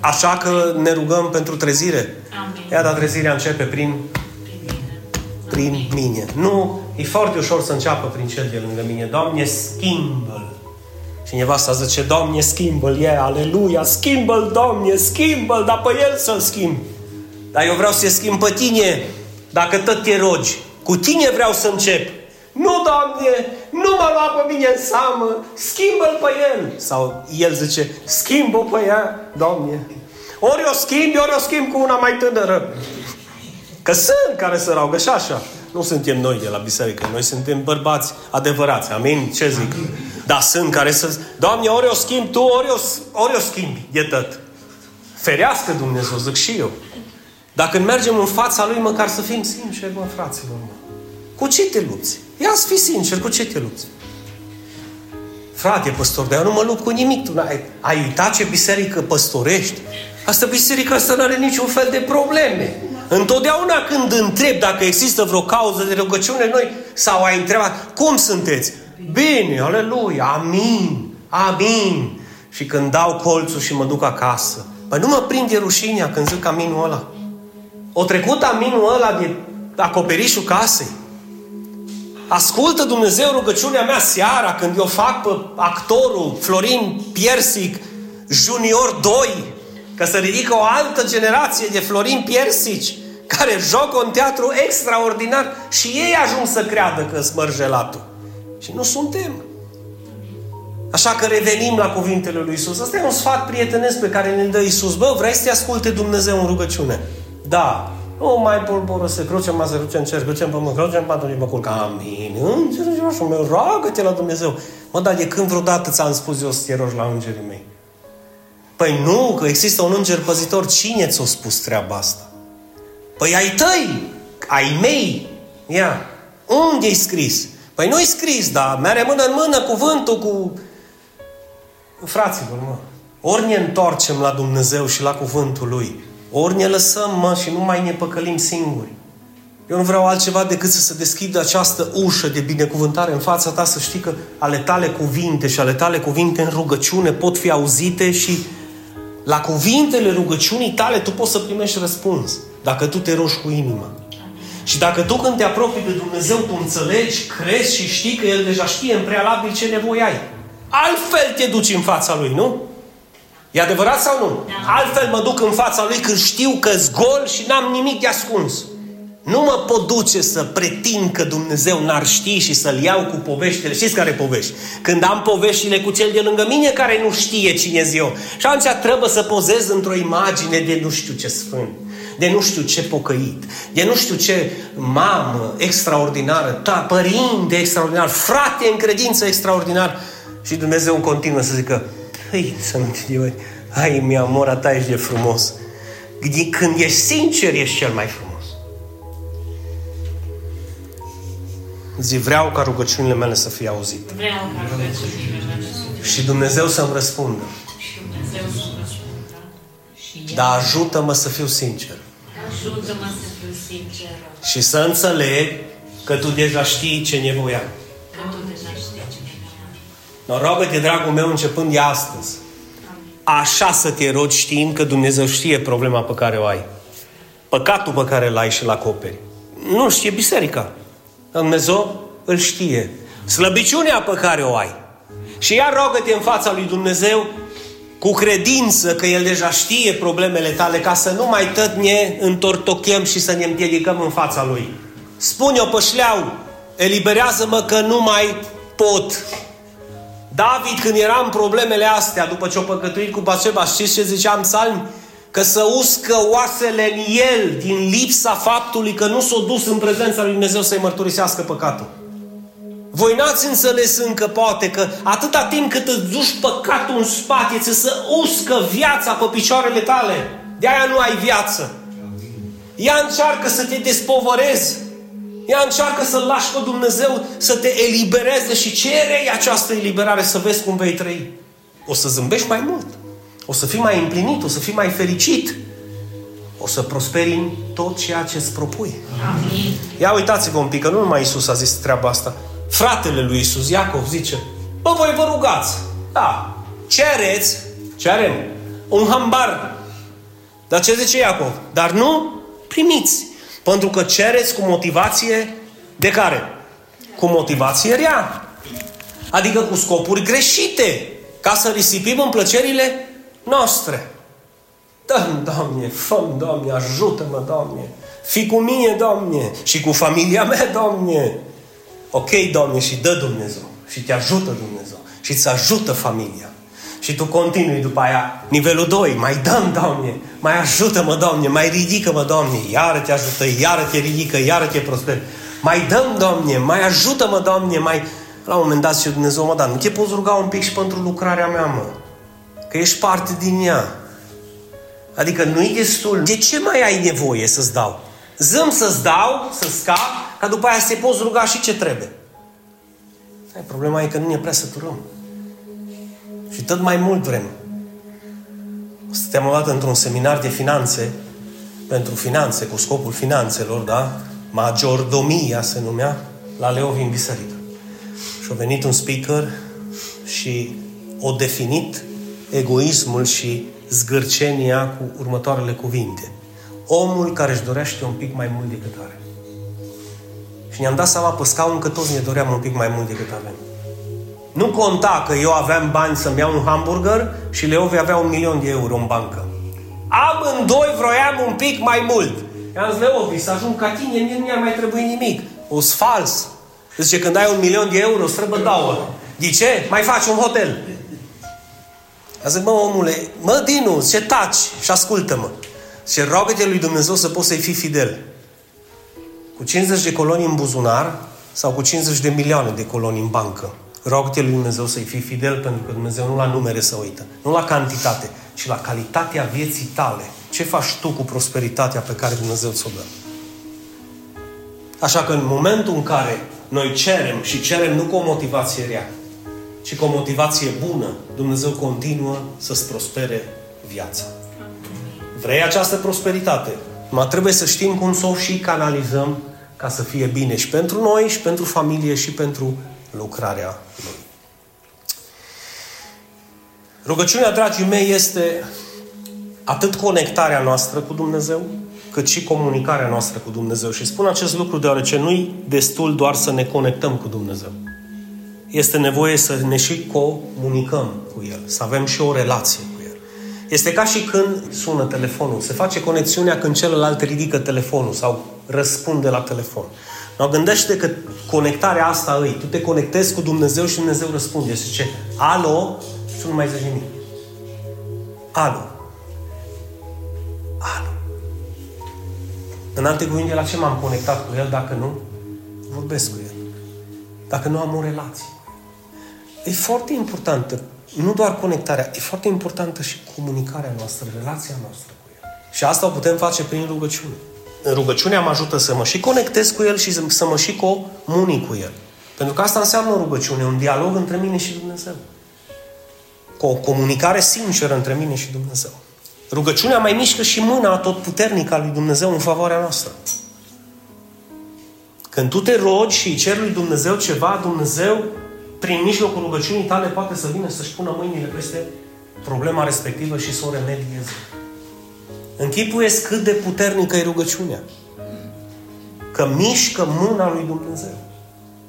Așa că ne rugăm pentru trezire. Ia, dar trezirea începe prin prin mine. Nu, e foarte ușor să înceapă prin cel de lângă mine. Doamne, schimbă-l. Și nevasta zice, Doamne, schimbă-l, e, aleluia, schimbă-l, Doamne, schimbă-l, dar pe el să-l schimb. Dar eu vreau să-i schimb pe tine, dacă tot te rogi. Cu tine vreau să încep. Nu, Doamne, nu mă lua pe mine în seamă, schimbă-l pe el. Sau el zice, schimbă pe ea, Doamne. Ori o schimb, ori o schimb cu una mai tânără. Că sunt care se roagă și așa. Nu suntem noi de la biserică, noi suntem bărbați adevărați. Amin? Ce zic? Dar sunt care să... Doamne, ori o schimb tu, ori o, ori o schimbi. E tot. Ferească Dumnezeu, zic și eu. Dacă mergem în fața Lui, măcar să fim sinceri, mă, fraților, mă. Cu ce te lupți? Ia să fii sincer, cu ce te lupți? Frate, păstor, dar eu nu mă lupt cu nimic. Tu ai, ai uitat ce biserică păstorești? Asta biserica asta nu are niciun fel de probleme. Întotdeauna când întreb dacă există vreo cauză de rugăciune, noi sau ai întrebat, cum sunteți? Bine, aleluia, amin, amin. Și când dau colțul și mă duc acasă, păi nu mă prinde rușinea când zic aminul ăla. O trecut aminul ăla de acoperișul casei. Ascultă Dumnezeu rugăciunea mea seara când eu fac pe actorul Florin Piersic Junior 2 că se ridică o altă generație de Florin Piersici care joacă un teatru extraordinar și ei ajung să creadă că smărgelatul. Și nu suntem. Așa că revenim la cuvintele lui Isus. Asta e un sfat prietenesc pe care ne dă Isus. Bă, vrei să te asculte Dumnezeu în rugăciune? Da. Nu mai polboră să crucem, mai să crucem cer, crucem pe mă, crucem patru mă culc. Amin. Înțelegi așa, meu, roagă-te la Dumnezeu. Mă, dar de când vreodată ți-am spus eu să te rogi la îngerii mei? Păi nu, că există un înger păzitor. Cine ți-a spus treaba asta? Păi ai tăi, ai mei. Ia, unde-i scris? Păi nu-i scris, dar mere mână în mână cuvântul cu... Fraților, mă, ori ne întoarcem la Dumnezeu și la cuvântul Lui, ori ne lăsăm, mă, și nu mai ne păcălim singuri. Eu nu vreau altceva decât să se deschidă această ușă de binecuvântare în fața ta, să știi că ale tale cuvinte și ale tale cuvinte în rugăciune pot fi auzite și la cuvintele rugăciunii tale tu poți să primești răspuns. Dacă tu te rogi cu inima. Și dacă tu când te apropii de Dumnezeu, tu înțelegi, crezi și știi că El deja știe în prealabil ce nevoie ai. Altfel te duci în fața Lui, nu? E adevărat sau nu? Da. Altfel mă duc în fața Lui când știu că gol și n-am nimic de ascuns. Nu mă pot duce să pretind că Dumnezeu n-ar ști și să-L iau cu poveștile. Știți care povești? Când am poveștile cu cel de lângă mine care nu știe cine eu. Și atunci trebuie să pozez într-o imagine de nu știu ce sfânt de nu știu ce pocăit, de nu știu ce mamă extraordinară, ta, părinte extraordinar, frate în credință extraordinar. Și Dumnezeu continuă să zică, Hăi, să nu te hai mi amora ta ești de frumos. Când ești sincer, ești cel mai frumos. Zi, vreau ca rugăciunile mele să fie auzite. Vreau ca rugăciunile mele să Și Dumnezeu să-mi răspundă. Și Dumnezeu să-mi răspundă. Dar ajută-mă să fiu sincer. Ajută-mă să fiu sincer. Și să înțeleg că Tu deja știi ce nevoie am. Nevoie am. Rogă-te, dragul meu, începând de astăzi. Așa să te rogi știind că Dumnezeu știe problema pe care o ai. Păcatul pe care îl ai și-l acoperi. Nu știe biserica. Dumnezeu îl știe. Slăbiciunea pe care o ai. Și iar rogă-te în fața lui Dumnezeu cu credință că El deja știe problemele tale ca să nu mai tot ne întortochem și să ne împiedicăm în fața Lui. Spune-o pășleau, eliberează-mă că nu mai pot. David, când era în problemele astea, după ce o păcătuit cu Baceba, știți ce ziceam psalmi? că să uscă oasele în el din lipsa faptului că nu s-a dus în prezența lui Dumnezeu să-i mărturisească păcatul. Voi n-ați înțeles încă poate că atâta timp cât îți duci păcatul în spate, ți să uscă viața pe picioarele tale. De aia nu ai viață. Ea încearcă să te despovărezi. Ea încearcă să-L lași pe Dumnezeu să te elibereze și cere această eliberare să vezi cum vei trăi. O să zâmbești mai mult. O să fii mai împlinit, o să fii mai fericit. O să prosperi în tot ceea ce îți propui. Amin. Ia uitați-vă un pic, că nu numai Isus a zis treaba asta. Fratele lui Isus, Iacov, zice, bă, voi vă rugați. Da, cereți, cerem, un hambar. Dar ce zice Iacov? Dar nu primiți. Pentru că cereți cu motivație de care? Cu motivație rea. Adică cu scopuri greșite. Ca să risipim în plăcerile noastre. Dăm, Doamne, fă Doamne, ajută-mă, Doamne. Fii cu mine, Doamne, și cu familia mea, Doamne. Ok, Doamne, și dă Dumnezeu. Și te ajută Dumnezeu. Și îți ajută familia. Și tu continui după aia, nivelul 2, mai dăm, Doamne, mai ajută-mă, Doamne, mai ridică-mă, Doamne, iară te ajută, iară te ridică, iară te prosper. Mai dăm, Doamne, mai ajută-mă, Doamne, mai... La un moment dat și Dumnezeu mă, dar nu te poți ruga un pic și pentru lucrarea mea, mă. Că ești parte din ea. Adică nu-i destul. De ce mai ai nevoie să-ți dau? Zâm să-ți dau, să scap, ca după aia să te poți ruga și ce trebuie. Hai, problema e că nu ne prea săturăm. Și tot mai mult vrem. Stăteam o dată într-un seminar de finanțe, pentru finanțe, cu scopul finanțelor, da? Majordomia se numea, la Leovi în biserică. Și a venit un speaker și o definit egoismul și zgârcenia cu următoarele cuvinte. Omul care își dorește un pic mai mult decât are. Și ne-am dat seama pe scaun că toți ne doream un pic mai mult decât avem. Nu conta că eu aveam bani să-mi iau un hamburger și Leovi avea un milion de euro în bancă. Amândoi vroiam un pic mai mult. I-am zis, Leovi, să ajung ca tine, mie nu mi-ar mai trebui nimic. O fals. Zice, când ai un milion de euro, străbă două. De ce? Mai faci un hotel. A zic, mă, omule, mă, Dinu, ce taci și ascultă-mă. Și rogă-te lui Dumnezeu să poți să-i fii fidel. Cu 50 de coloni în buzunar sau cu 50 de milioane de coloni în bancă. Rog-te lui Dumnezeu să-i fii fidel, pentru că Dumnezeu nu la numere să uită, nu la cantitate, ci la calitatea vieții tale. Ce faci tu cu prosperitatea pe care Dumnezeu ți-o dă? Așa că în momentul în care noi cerem și cerem nu cu o motivație rea, ci cu o motivație bună, Dumnezeu continuă să-ți prospere viața. Vrei această prosperitate? Mai trebuie să știm cum să o și canalizăm ca să fie bine și pentru noi, și pentru familie, și pentru lucrarea Lui. Rugăciunea, dragii mei, este atât conectarea noastră cu Dumnezeu, cât și comunicarea noastră cu Dumnezeu. Și spun acest lucru deoarece nu-i destul doar să ne conectăm cu Dumnezeu. Este nevoie să ne și comunicăm cu El, să avem și o relație cu El. Este ca și când sună telefonul. Se face conexiunea când celălalt ridică telefonul sau răspunde la telefon. Dar gândește că conectarea asta îi. Tu te conectezi cu Dumnezeu și Dumnezeu răspunde. Și zice, alo, și tu nu mai zici nimic. Alo. Alo. În alte cuvinte, la ce m-am conectat cu El dacă nu vorbesc cu El? Dacă nu am o relație. E foarte importantă, nu doar conectarea, e foarte importantă și comunicarea noastră, relația noastră cu El. Și asta o putem face prin rugăciune rugăciunea mă ajută să mă și conectez cu El și să mă și comunic cu El. Pentru că asta înseamnă rugăciune, un dialog între mine și Dumnezeu. Cu o comunicare sinceră între mine și Dumnezeu. Rugăciunea mai mișcă și mâna tot puternică a lui Dumnezeu în favoarea noastră. Când tu te rogi și ceri lui Dumnezeu ceva, Dumnezeu, prin mijlocul rugăciunii tale, poate să vină să-și pună mâinile peste problema respectivă și să o remedieze. Închipuiesc cât de puternică e rugăciunea. Că mișcă mâna lui Dumnezeu.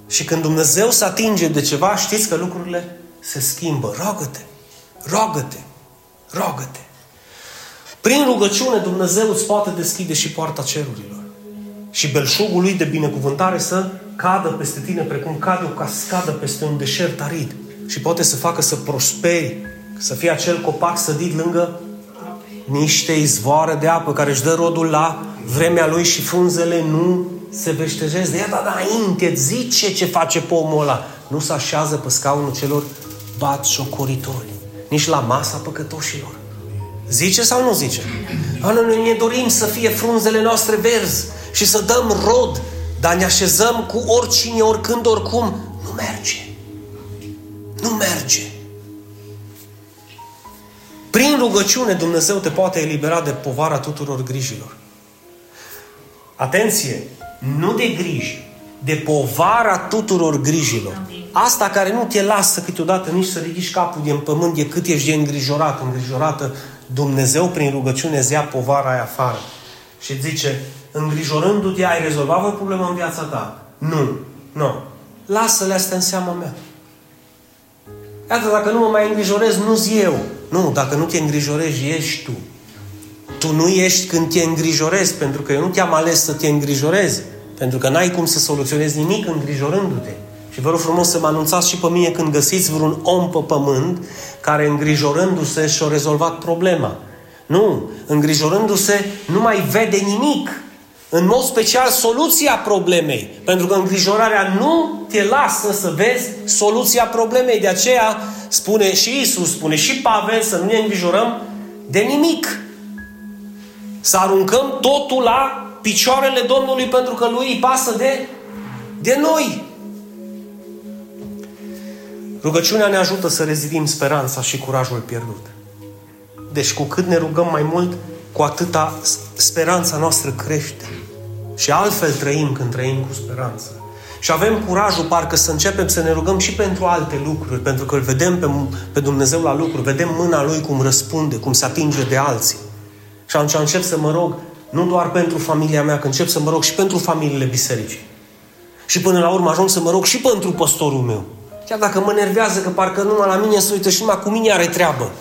Și când Dumnezeu se atinge de ceva, știți că lucrurile se schimbă. Rogă-te, rogă-te, rogă-te. Prin rugăciune Dumnezeu îți poate deschide și poarta cerurilor. Și belșugul lui de binecuvântare să cadă peste tine precum cade o cascadă peste un deșert arid. Și poate să facă să prosperi, să fie acel copac sădit lângă niște izvoare de apă care își dă rodul la vremea lui și frunzele nu se veștejesc de ea, dar înainte zice ce face pomul ăla. Nu se așează pe scaunul celor bat șocoritori, nici la masa păcătoșilor. Zice sau nu zice? Noi ne dorim să fie frunzele noastre verzi și să dăm rod, dar ne așezăm cu oricine, oricând, oricum. Nu merge. Nu merge. Prin rugăciune Dumnezeu te poate elibera de povara tuturor grijilor. Atenție! Nu de griji, de povara tuturor grijilor. Asta care nu te lasă câteodată nici să ridici capul din pământ de cât ești de îngrijorat, îngrijorată, Dumnezeu prin rugăciune îți ia povara aia afară. Și zice, îngrijorându-te, ai rezolvat o problemă în viața ta? Nu. Nu. Lasă-le astea în seama mea. Iată, dacă nu mă mai îngrijorez, nu-zi eu. Nu, dacă nu te îngrijorezi, ești tu. Tu nu ești când te îngrijorezi, pentru că eu nu te-am ales să te îngrijorezi. Pentru că n-ai cum să soluționezi nimic îngrijorându-te. Și vă rog frumos să mă anunțați și pe mine când găsiți vreun om pe pământ care îngrijorându-se și-a rezolvat problema. Nu, îngrijorându-se nu mai vede nimic. În mod special soluția problemei. Pentru că îngrijorarea nu te lasă să vezi soluția problemei. De aceea spune și Isus, spune și Pavel să nu ne îngrijorăm de nimic. Să aruncăm totul la picioarele Domnului pentru că Lui îi pasă de, de noi. Rugăciunea ne ajută să rezidim speranța și curajul pierdut. Deci cu cât ne rugăm mai mult, cu atâta speranța noastră crește. Și altfel trăim când trăim cu speranță. Și avem curajul parcă să începem să ne rugăm și pentru alte lucruri, pentru că îl vedem pe, pe Dumnezeu la lucruri, vedem mâna Lui cum răspunde, cum se atinge de alții. Și atunci încep să mă rog nu doar pentru familia mea, că încep să mă rog și pentru familiile bisericii. Și până la urmă ajung să mă rog și pentru păstorul meu. Chiar dacă mă nervează că parcă numai la mine se uită și numai cu mine are treabă.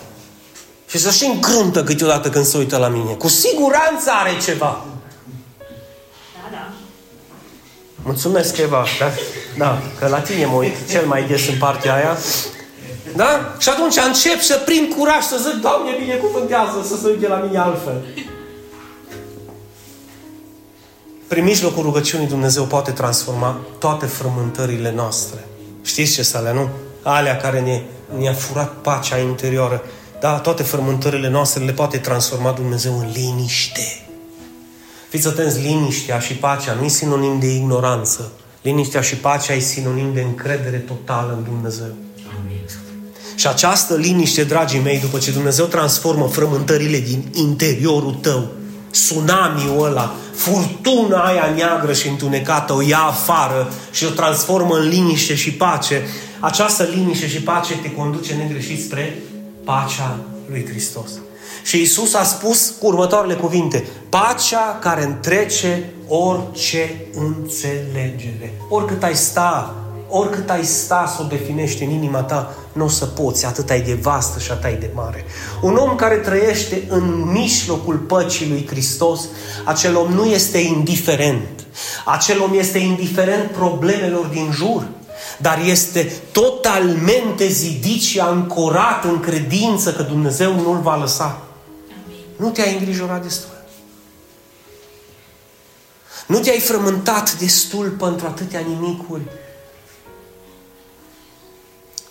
Și să și încruntă câteodată când se uită la mine. Cu siguranță are ceva. Mulțumesc, Eva. Da, da, că la tine mă uit cel mai des în partea aia. Da? Și atunci încep să prind curaj să zic, Doamne, binecuvântează să se uite la mine altfel. Prin mijlocul rugăciunii Dumnezeu poate transforma toate frământările noastre. Știți ce să alea, nu? Alea care ne, ne-a furat pacea interioară. Da, toate frământările noastre le poate transforma Dumnezeu în liniște. Fiți atenți, liniștea și pacea nu e sinonim de ignoranță. Liniștea și pacea e sinonim de încredere totală în Dumnezeu. Amin. Și această liniște, dragii mei, după ce Dumnezeu transformă frământările din interiorul tău, tsunamiul ăla, furtuna aia neagră și întunecată o ia afară și o transformă în liniște și pace, această liniște și pace te conduce negreșit spre pacea lui Hristos. Și Isus a spus cu următoarele cuvinte, pacea care întrece orice înțelegere. Oricât ai sta oricât ai sta să o definești în inima ta, nu o să poți, atât ai de vastă și atât ai de mare. Un om care trăiește în mijlocul păcii lui Hristos, acel om nu este indiferent. Acel om este indiferent problemelor din jur, dar este totalmente zidit și ancorat în credință că Dumnezeu nu-l va lăsa. Nu te-ai îngrijorat destul. Nu te-ai frământat destul pentru atâtea nimicuri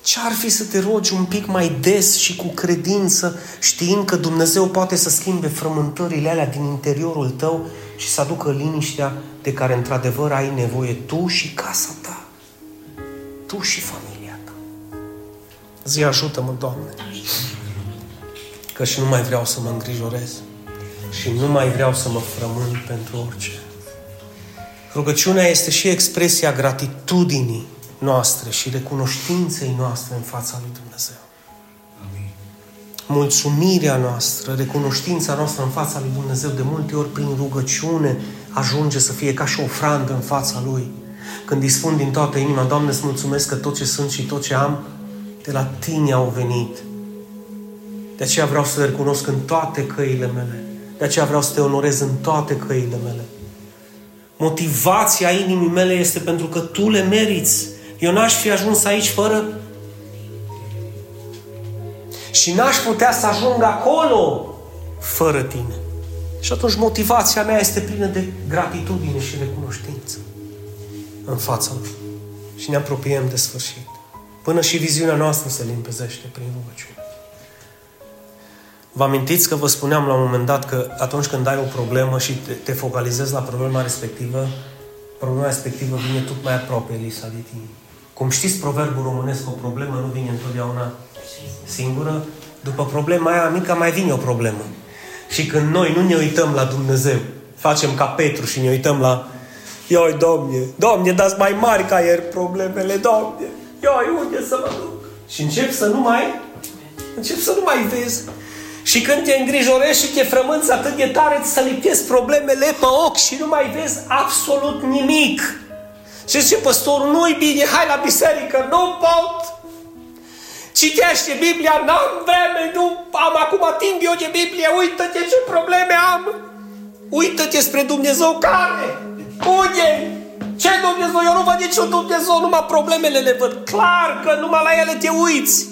ce ar fi să te rogi un pic mai des și cu credință, știind că Dumnezeu poate să schimbe frământările alea din interiorul tău și să aducă liniștea de care într-adevăr ai nevoie tu și casa ta. Tu și familia ta. Zi, ajută-mă, Doamne. Că și nu mai vreau să mă îngrijorez. Și nu mai vreau să mă frământ pentru orice. Rugăciunea este și expresia gratitudinii noastre și recunoștinței noastre în fața lui Dumnezeu. Amin. Mulțumirea noastră, recunoștința noastră în fața lui Dumnezeu, de multe ori prin rugăciune, ajunge să fie ca și o ofrandă în fața Lui. Când îi spun din toată inima, Doamne, îți mulțumesc că tot ce sunt și tot ce am, de la Tine au venit. De aceea vreau să le recunosc în toate căile mele. De aceea vreau să te onorez în toate căile mele. Motivația inimii mele este pentru că Tu le meriți. Eu n-aș fi ajuns aici fără și n-aș putea să ajung acolo fără tine. Și atunci motivația mea este plină de gratitudine și recunoștință în fața lui. Și ne apropiem de sfârșit. Până și viziunea noastră se limpezește prin rugăciune. Vă amintiți că vă spuneam la un moment dat că atunci când ai o problemă și te, te focalizezi la problema respectivă, problema respectivă vine tot mai aproape, Elisa, de tine. Cum știți proverbul românesc, o problemă nu vine întotdeauna singură. După problema aia mică mai vine o problemă. Și când noi nu ne uităm la Dumnezeu, facem ca Petru și ne uităm la Ioi, Domne, Domne, dați mai mari ca ieri problemele, Domne. Ioi, unde să mă duc? Și încep să nu mai, încep să nu mai vezi. Și când te îngrijorești și te frămânți atât de tare, să liptezi problemele pe ochi și nu mai vezi absolut nimic. Și zice păstorul, nu-i bine, hai la biserică, nu pot. Citește Biblia, n-am vreme, nu am acum timp eu de Biblie, uită-te ce probleme am. Uită-te spre Dumnezeu care? Unde? Ce Dumnezeu? Eu nu văd niciun Dumnezeu, numai problemele le văd. Clar că numai la ele te uiți.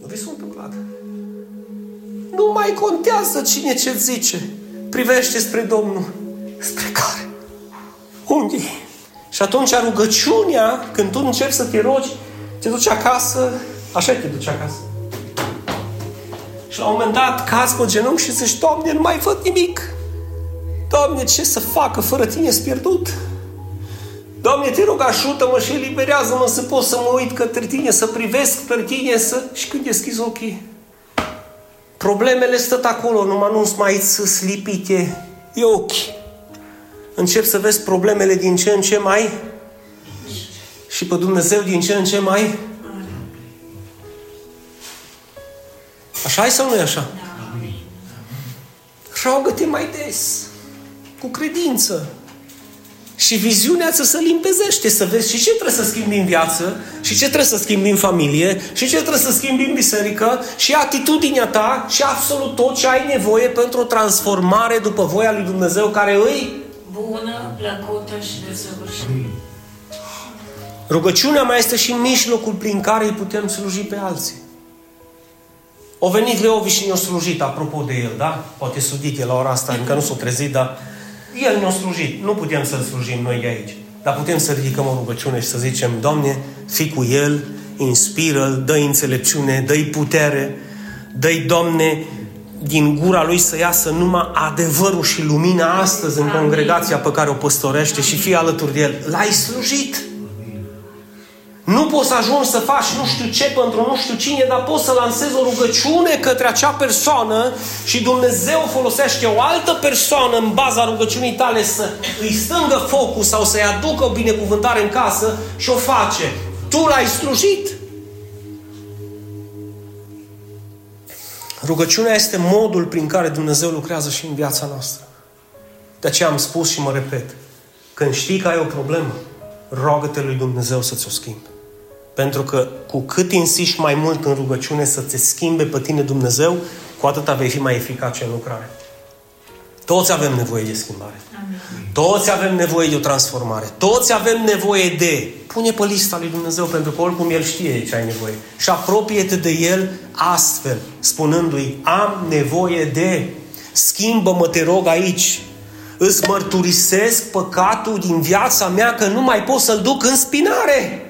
Nu vi s-a întâmplat. Nu mai contează cine ce zice. Privește spre Domnul. Spre care? Unde Și atunci rugăciunea, când tu începi să te rogi, te duci acasă, așa te duci acasă. Și la un moment dat cazi pe genunchi și zici, Doamne, nu mai văd nimic. Doamne, ce să facă fără tine sunt pierdut? Doamne, te rog, ajută-mă și eliberează-mă să pot să mă uit către tine, să privesc către tine, să... Și când deschizi ochii, problemele stă acolo, numai nu-ți mai să lipite e ochi. Încep să vezi problemele din ce în ce mai și pe Dumnezeu din ce în ce mai Așa e sau nu e așa? Roagă-te mai des cu credință. Și viziunea ți se limpezește, să vezi și ce trebuie să schimbi în viață, și ce trebuie să schimbi în familie, și ce trebuie să schimbi în biserică, și atitudinea ta, și absolut tot ce ai nevoie pentru o transformare după voia lui Dumnezeu care îi bună, plăcută și desăvârșită. Rugăciunea mai este și mijlocul prin care îi putem sluji pe alții. O venit Leovi și ne-a slujit, apropo de el, da? Poate sudit la ora asta, încă nu s-a trezit, dar el ne-a slujit. Nu putem să-L slujim noi de aici. Dar putem să ridicăm o rugăciune și să zicem, Doamne, fi cu El, inspiră-L, dă înțelepciune, dă-i putere, dă-i, Doamne, din gura Lui să iasă numai adevărul și lumina astăzi în congregația pe care o păstorește și fie alături de El. L-ai slujit! Nu poți să ajungi să faci nu știu ce pentru nu știu cine, dar poți să lansezi o rugăciune către acea persoană și Dumnezeu folosește o altă persoană în baza rugăciunii tale să îi stângă focul sau să-i aducă o binecuvântare în casă și o face. Tu l-ai slujit. Rugăciunea este modul prin care Dumnezeu lucrează și în viața noastră. De aceea am spus și mă repet. Când știi că ai o problemă, roagă-te lui Dumnezeu să ți-o schimbe. Pentru că cu cât insiști mai mult în rugăciune să te schimbe pe tine Dumnezeu, cu atât vei fi mai eficace în lucrare. Toți avem nevoie de schimbare. Amin. Toți avem nevoie de o transformare. Toți avem nevoie de... Pune pe lista lui Dumnezeu, pentru că oricum El știe ce ai nevoie. Și apropie-te de El astfel, spunându-i, am nevoie de... Schimbă-mă, te rog, aici. Îți mărturisesc păcatul din viața mea că nu mai pot să-l duc în spinare.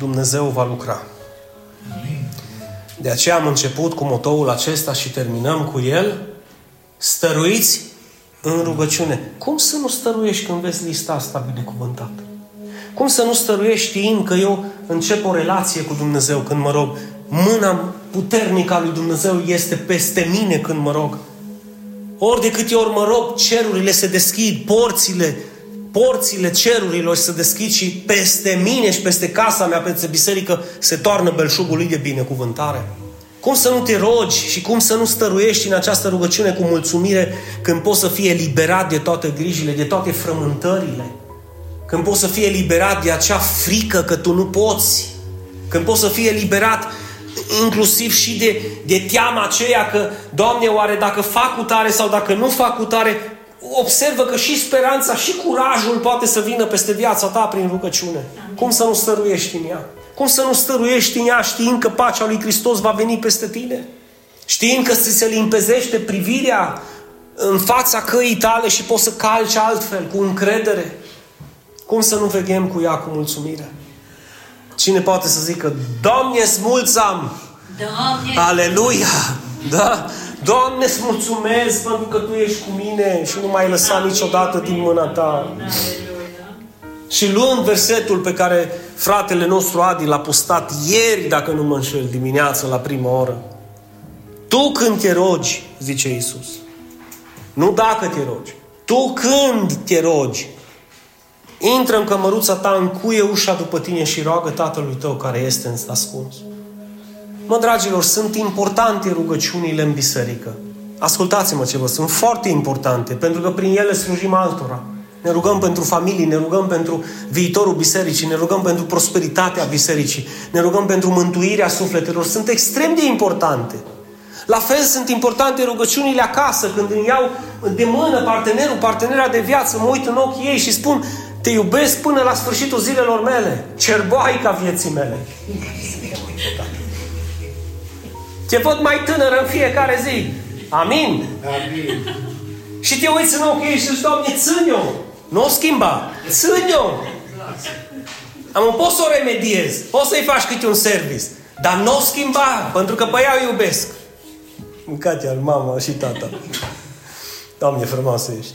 Dumnezeu va lucra. De aceea am început cu motoul acesta și terminăm cu el. Stăruiți în rugăciune. Cum să nu stăruiești când vezi lista asta binecuvântată? Cum să nu stăruiești știind că eu încep o relație cu Dumnezeu când mă rog? Mâna puternică a lui Dumnezeu este peste mine când mă rog. Ori de câte ori mă rog, cerurile se deschid, porțile porțile cerurilor să deschid și peste mine și peste casa mea, peste biserică, se toarnă belșugul lui de binecuvântare. Cum să nu te rogi și cum să nu stăruiești în această rugăciune cu mulțumire când poți să fie eliberat de toate grijile, de toate frământările, când poți să fie eliberat de acea frică că tu nu poți, când poți să fie eliberat inclusiv și de, de teama aceea că, Doamne, oare dacă fac cu tare sau dacă nu fac cu tare, observă că și speranța și curajul poate să vină peste viața ta prin rugăciune. Amin. Cum să nu stăruiești în ea? Cum să nu stăruiești în ea știind că pacea lui Hristos va veni peste tine? Știind că ți se limpezește privirea în fața căii tale și poți să calci altfel, cu încredere. Cum să nu veghem cu ea cu mulțumire? Cine poate să zică, Doamne, îți mulțam! Doamne, Aleluia! Da? Doamne, îți mulțumesc pentru că Tu ești cu mine și nu m-ai lăsat niciodată din mâna Ta. Aleluia. Și luând versetul pe care fratele nostru Adi l-a postat ieri, dacă nu mă înșel, dimineață la prima oră. Tu când te rogi, zice Isus, nu dacă te rogi, tu când te rogi, intră în cămăruța ta, încuie ușa după tine și roagă Tatălui tău care este în ascuns. Mă, dragilor, sunt importante rugăciunile în biserică. Ascultați-mă ce vă sunt foarte importante, pentru că prin ele slujim altora. Ne rugăm pentru familii, ne rugăm pentru viitorul bisericii, ne rugăm pentru prosperitatea bisericii, ne rugăm pentru mântuirea sufletelor. Sunt extrem de importante. La fel sunt importante rugăciunile acasă, când îmi iau de mână partenerul, partenera de viață, mă uit în ochii ei și spun te iubesc până la sfârșitul zilelor mele, cerboaica vieții mele. Te văd mai tânără în fiecare zi. Amin. Amin. Și te uiți în ochii ei și zici, Doamne, țin-o. Nu o schimba. Țin-o. Am poți să o remediez. Poți să-i faci câte un service. Dar nu o schimba, pentru că pe ea o iubesc. Mâncați al mama și tata. Doamne, frumoasă ești.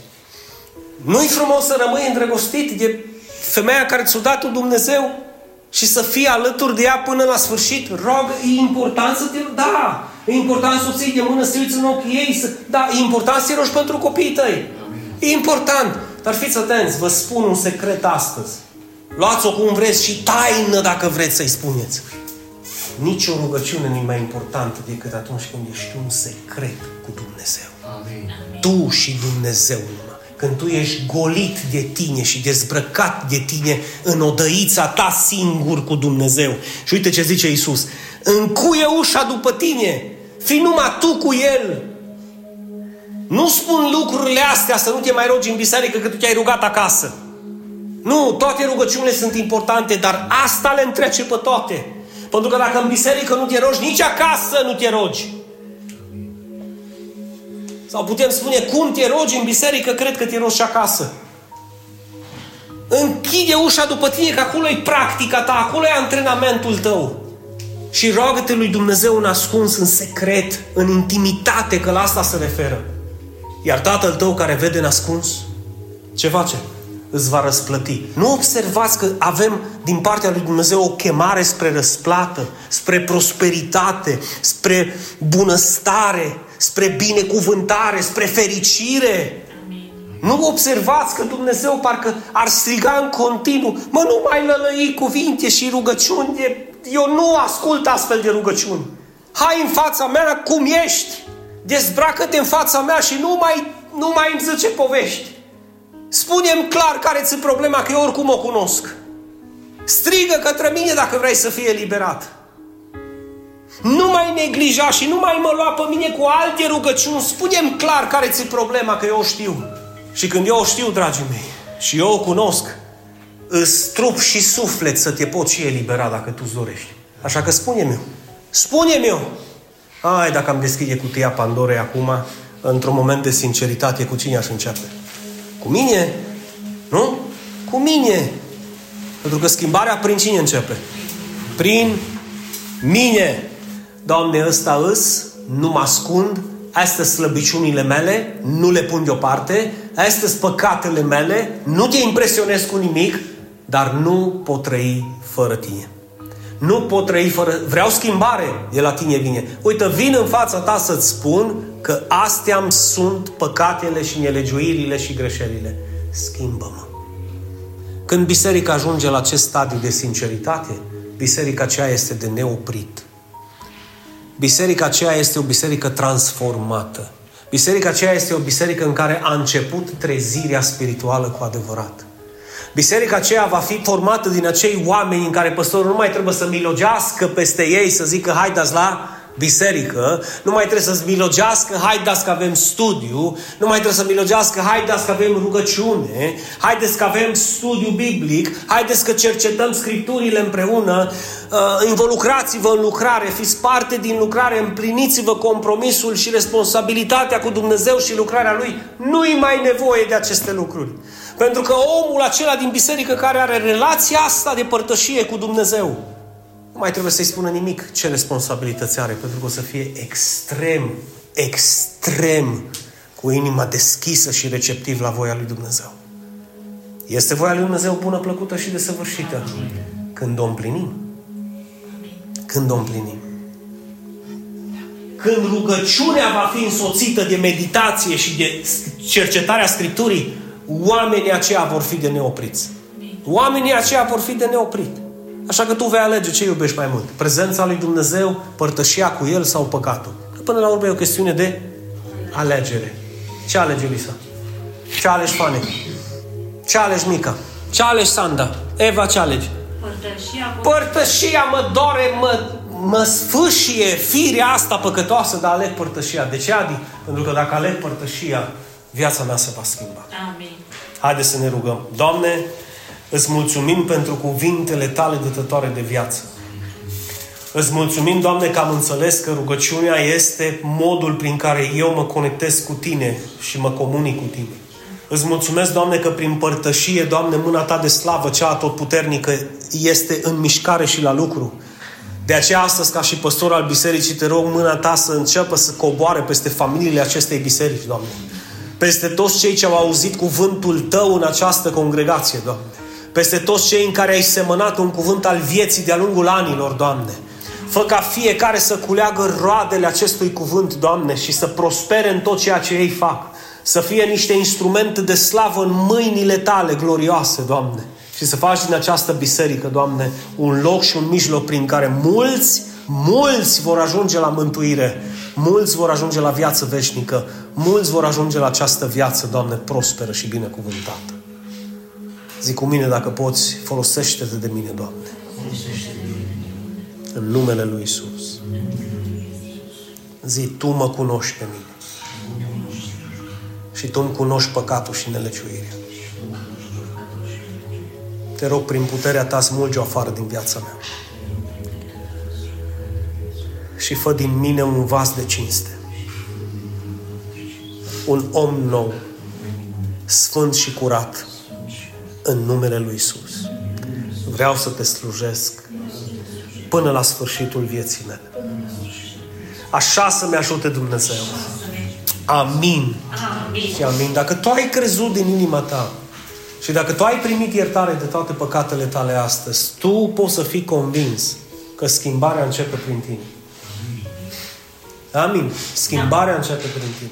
Nu-i frumos să rămâi îndrăgostit de femeia care ți-a dat Dumnezeu și să fii alături de ea până la sfârșit? Rog, e important să te... Da! E important să o ții de mână, să te uiți în ochii ei. Să... Da, e important să te rogi pentru copiii tăi. E important. Dar fiți atenți, vă spun un secret astăzi. Luați-o cum vreți și taină dacă vreți să-i spuneți. Nici o rugăciune nu e mai importantă decât atunci când ești un secret cu Dumnezeu. Amin. Tu și Dumnezeu numai. Când tu ești golit de tine și dezbrăcat de tine în odăița ta singur cu Dumnezeu. Și uite ce zice Isus. Încuie ușa după tine. Fii numai tu cu El. Nu spun lucrurile astea să nu te mai rogi în biserică că tu te-ai rugat acasă. Nu, toate rugăciunile sunt importante, dar asta le întrece pe toate. Pentru că dacă în biserică nu te rogi, nici acasă nu te rogi. Sau putem spune, cum te rogi în biserică, cred că te rogi și acasă. Închide ușa după tine, că acolo e practica ta, acolo e antrenamentul tău. Și roagă-te lui Dumnezeu în ascuns, în secret, în intimitate, că la asta se referă. Iar Tatăl tău care vede în ascuns, ce face? Îți va răsplăti. Nu observați că avem din partea lui Dumnezeu o chemare spre răsplată, spre prosperitate, spre bunăstare, spre binecuvântare, spre fericire. Nu observați că Dumnezeu parcă ar striga în continuu, mă, nu mai lălăi cuvinte și rugăciuni, de... eu nu ascult astfel de rugăciuni. Hai în fața mea cum ești, dezbracă-te în fața mea și nu mai, nu mai îmi zice povești. Spune-mi clar care ți problema, că eu oricum o cunosc. Strigă către mine dacă vrei să fie eliberat. Nu mai neglija și nu mai mă lua pe mine cu alte rugăciuni. Spune-mi clar care ți problema, că eu o știu. Și când eu o știu, dragii mei, și eu o cunosc, îți trup și suflet să te pot și elibera dacă tu-ți dorești. Așa că spune-mi eu. Spune-mi eu. Hai, dacă am deschide cutia Pandorei acum, într-un moment de sinceritate, cu cine aș începe? Cu mine? Nu? Cu mine. Pentru că schimbarea prin cine începe? Prin mine. Doamne, ăsta îs, nu mă ascund, astea slăbiciunile mele, nu le pun deoparte, astea sunt păcatele mele, nu te impresionez cu nimic, dar nu pot trăi fără tine. Nu pot trăi fără... Vreau schimbare, de la tine vine. Uite, vin în fața ta să-ți spun că astea sunt păcatele și nelegiuirile și greșelile. Schimbă-mă. Când biserica ajunge la acest stadiu de sinceritate, biserica aceea este de neoprit. Biserica aceea este o biserică transformată. Biserica aceea este o biserică în care a început trezirea spirituală cu adevărat. Biserica aceea va fi formată din acei oameni în care păstorul nu mai trebuie să milogească peste ei, să zică haideți la biserică, nu mai trebuie să-ți milogească, haideți că avem studiu, nu mai trebuie să milogească, haideți că avem rugăciune, haideți că avem studiu biblic, haideți că cercetăm scripturile împreună, uh, involucrați-vă în lucrare, fiți parte din lucrare, împliniți-vă compromisul și responsabilitatea cu Dumnezeu și lucrarea Lui. Nu-i mai nevoie de aceste lucruri. Pentru că omul acela din biserică care are relația asta de părtășie cu Dumnezeu, nu mai trebuie să-i spună nimic ce responsabilități are, pentru că o să fie extrem, extrem cu inima deschisă și receptiv la voia lui Dumnezeu. Este voia lui Dumnezeu bună, plăcută și desăvârșită. Când o împlinim. Când o împlinim. Când rugăciunea va fi însoțită de meditație și de cercetarea Scripturii, oamenii aceia vor fi de neopriți. Oamenii aceia vor fi de neoprit. Așa că tu vei alege ce iubești mai mult. Prezența lui Dumnezeu, părtășia cu El sau păcatul. Că până la urmă e o chestiune de alegere. Ce alege Lisa? Ce alegi Fane? Ce alegi Mica? Ce alegi Sanda? Eva ce alegi? Părtășia, Părtășia mă dore, mă, mă sfâșie firea asta păcătoasă, dar aleg părtășia. De ce, Adi? Pentru că dacă aleg părtășia, viața mea se va schimba. Amin. Haideți să ne rugăm. Doamne, îți mulțumim pentru cuvintele tale dătătoare de viață. Îți mulțumim, Doamne, că am înțeles că rugăciunea este modul prin care eu mă conectez cu Tine și mă comunic cu Tine. Îți mulțumesc, Doamne, că prin părtășie, Doamne, mâna Ta de slavă, cea atotputernică, este în mișcare și la lucru. De aceea astăzi, ca și păstor al bisericii, te rog mâna Ta să înceapă să coboare peste familiile acestei biserici, Doamne. Peste toți cei ce au auzit cuvântul Tău în această congregație, Doamne. Peste toți cei în care ai semănat un cuvânt al vieții de-a lungul anilor, Doamne. Fă ca fiecare să culeagă roadele acestui cuvânt, Doamne, și să prospere în tot ceea ce ei fac. Să fie niște instrumente de slavă în mâinile Tale glorioase, Doamne. Și să faci din această biserică, Doamne, un loc și un mijloc prin care mulți, mulți vor ajunge la mântuire, mulți vor ajunge la viață veșnică, mulți vor ajunge la această viață, Doamne, prosperă și binecuvântată. Zic cu mine, dacă poți, folosește-te de mine, Doamne. În numele Lui Isus. Zi, Tu mă cunoști pe mine. Și Tu îmi cunoști păcatul și nelegiuirea. Te rog, prin puterea Ta, smulge-o afară din viața mea. Și fă din mine un vas de cinste. Un om nou, sfânt și curat, în numele Lui Isus. Vreau să te slujesc până la sfârșitul vieții mele. Așa să-mi ajute Dumnezeu. Amin. Amin. Și amin. Dacă tu ai crezut din inima ta și dacă tu ai primit iertare de toate păcatele tale astăzi, tu poți să fii convins că schimbarea începe prin tine. Amin. Schimbarea începe prin tine.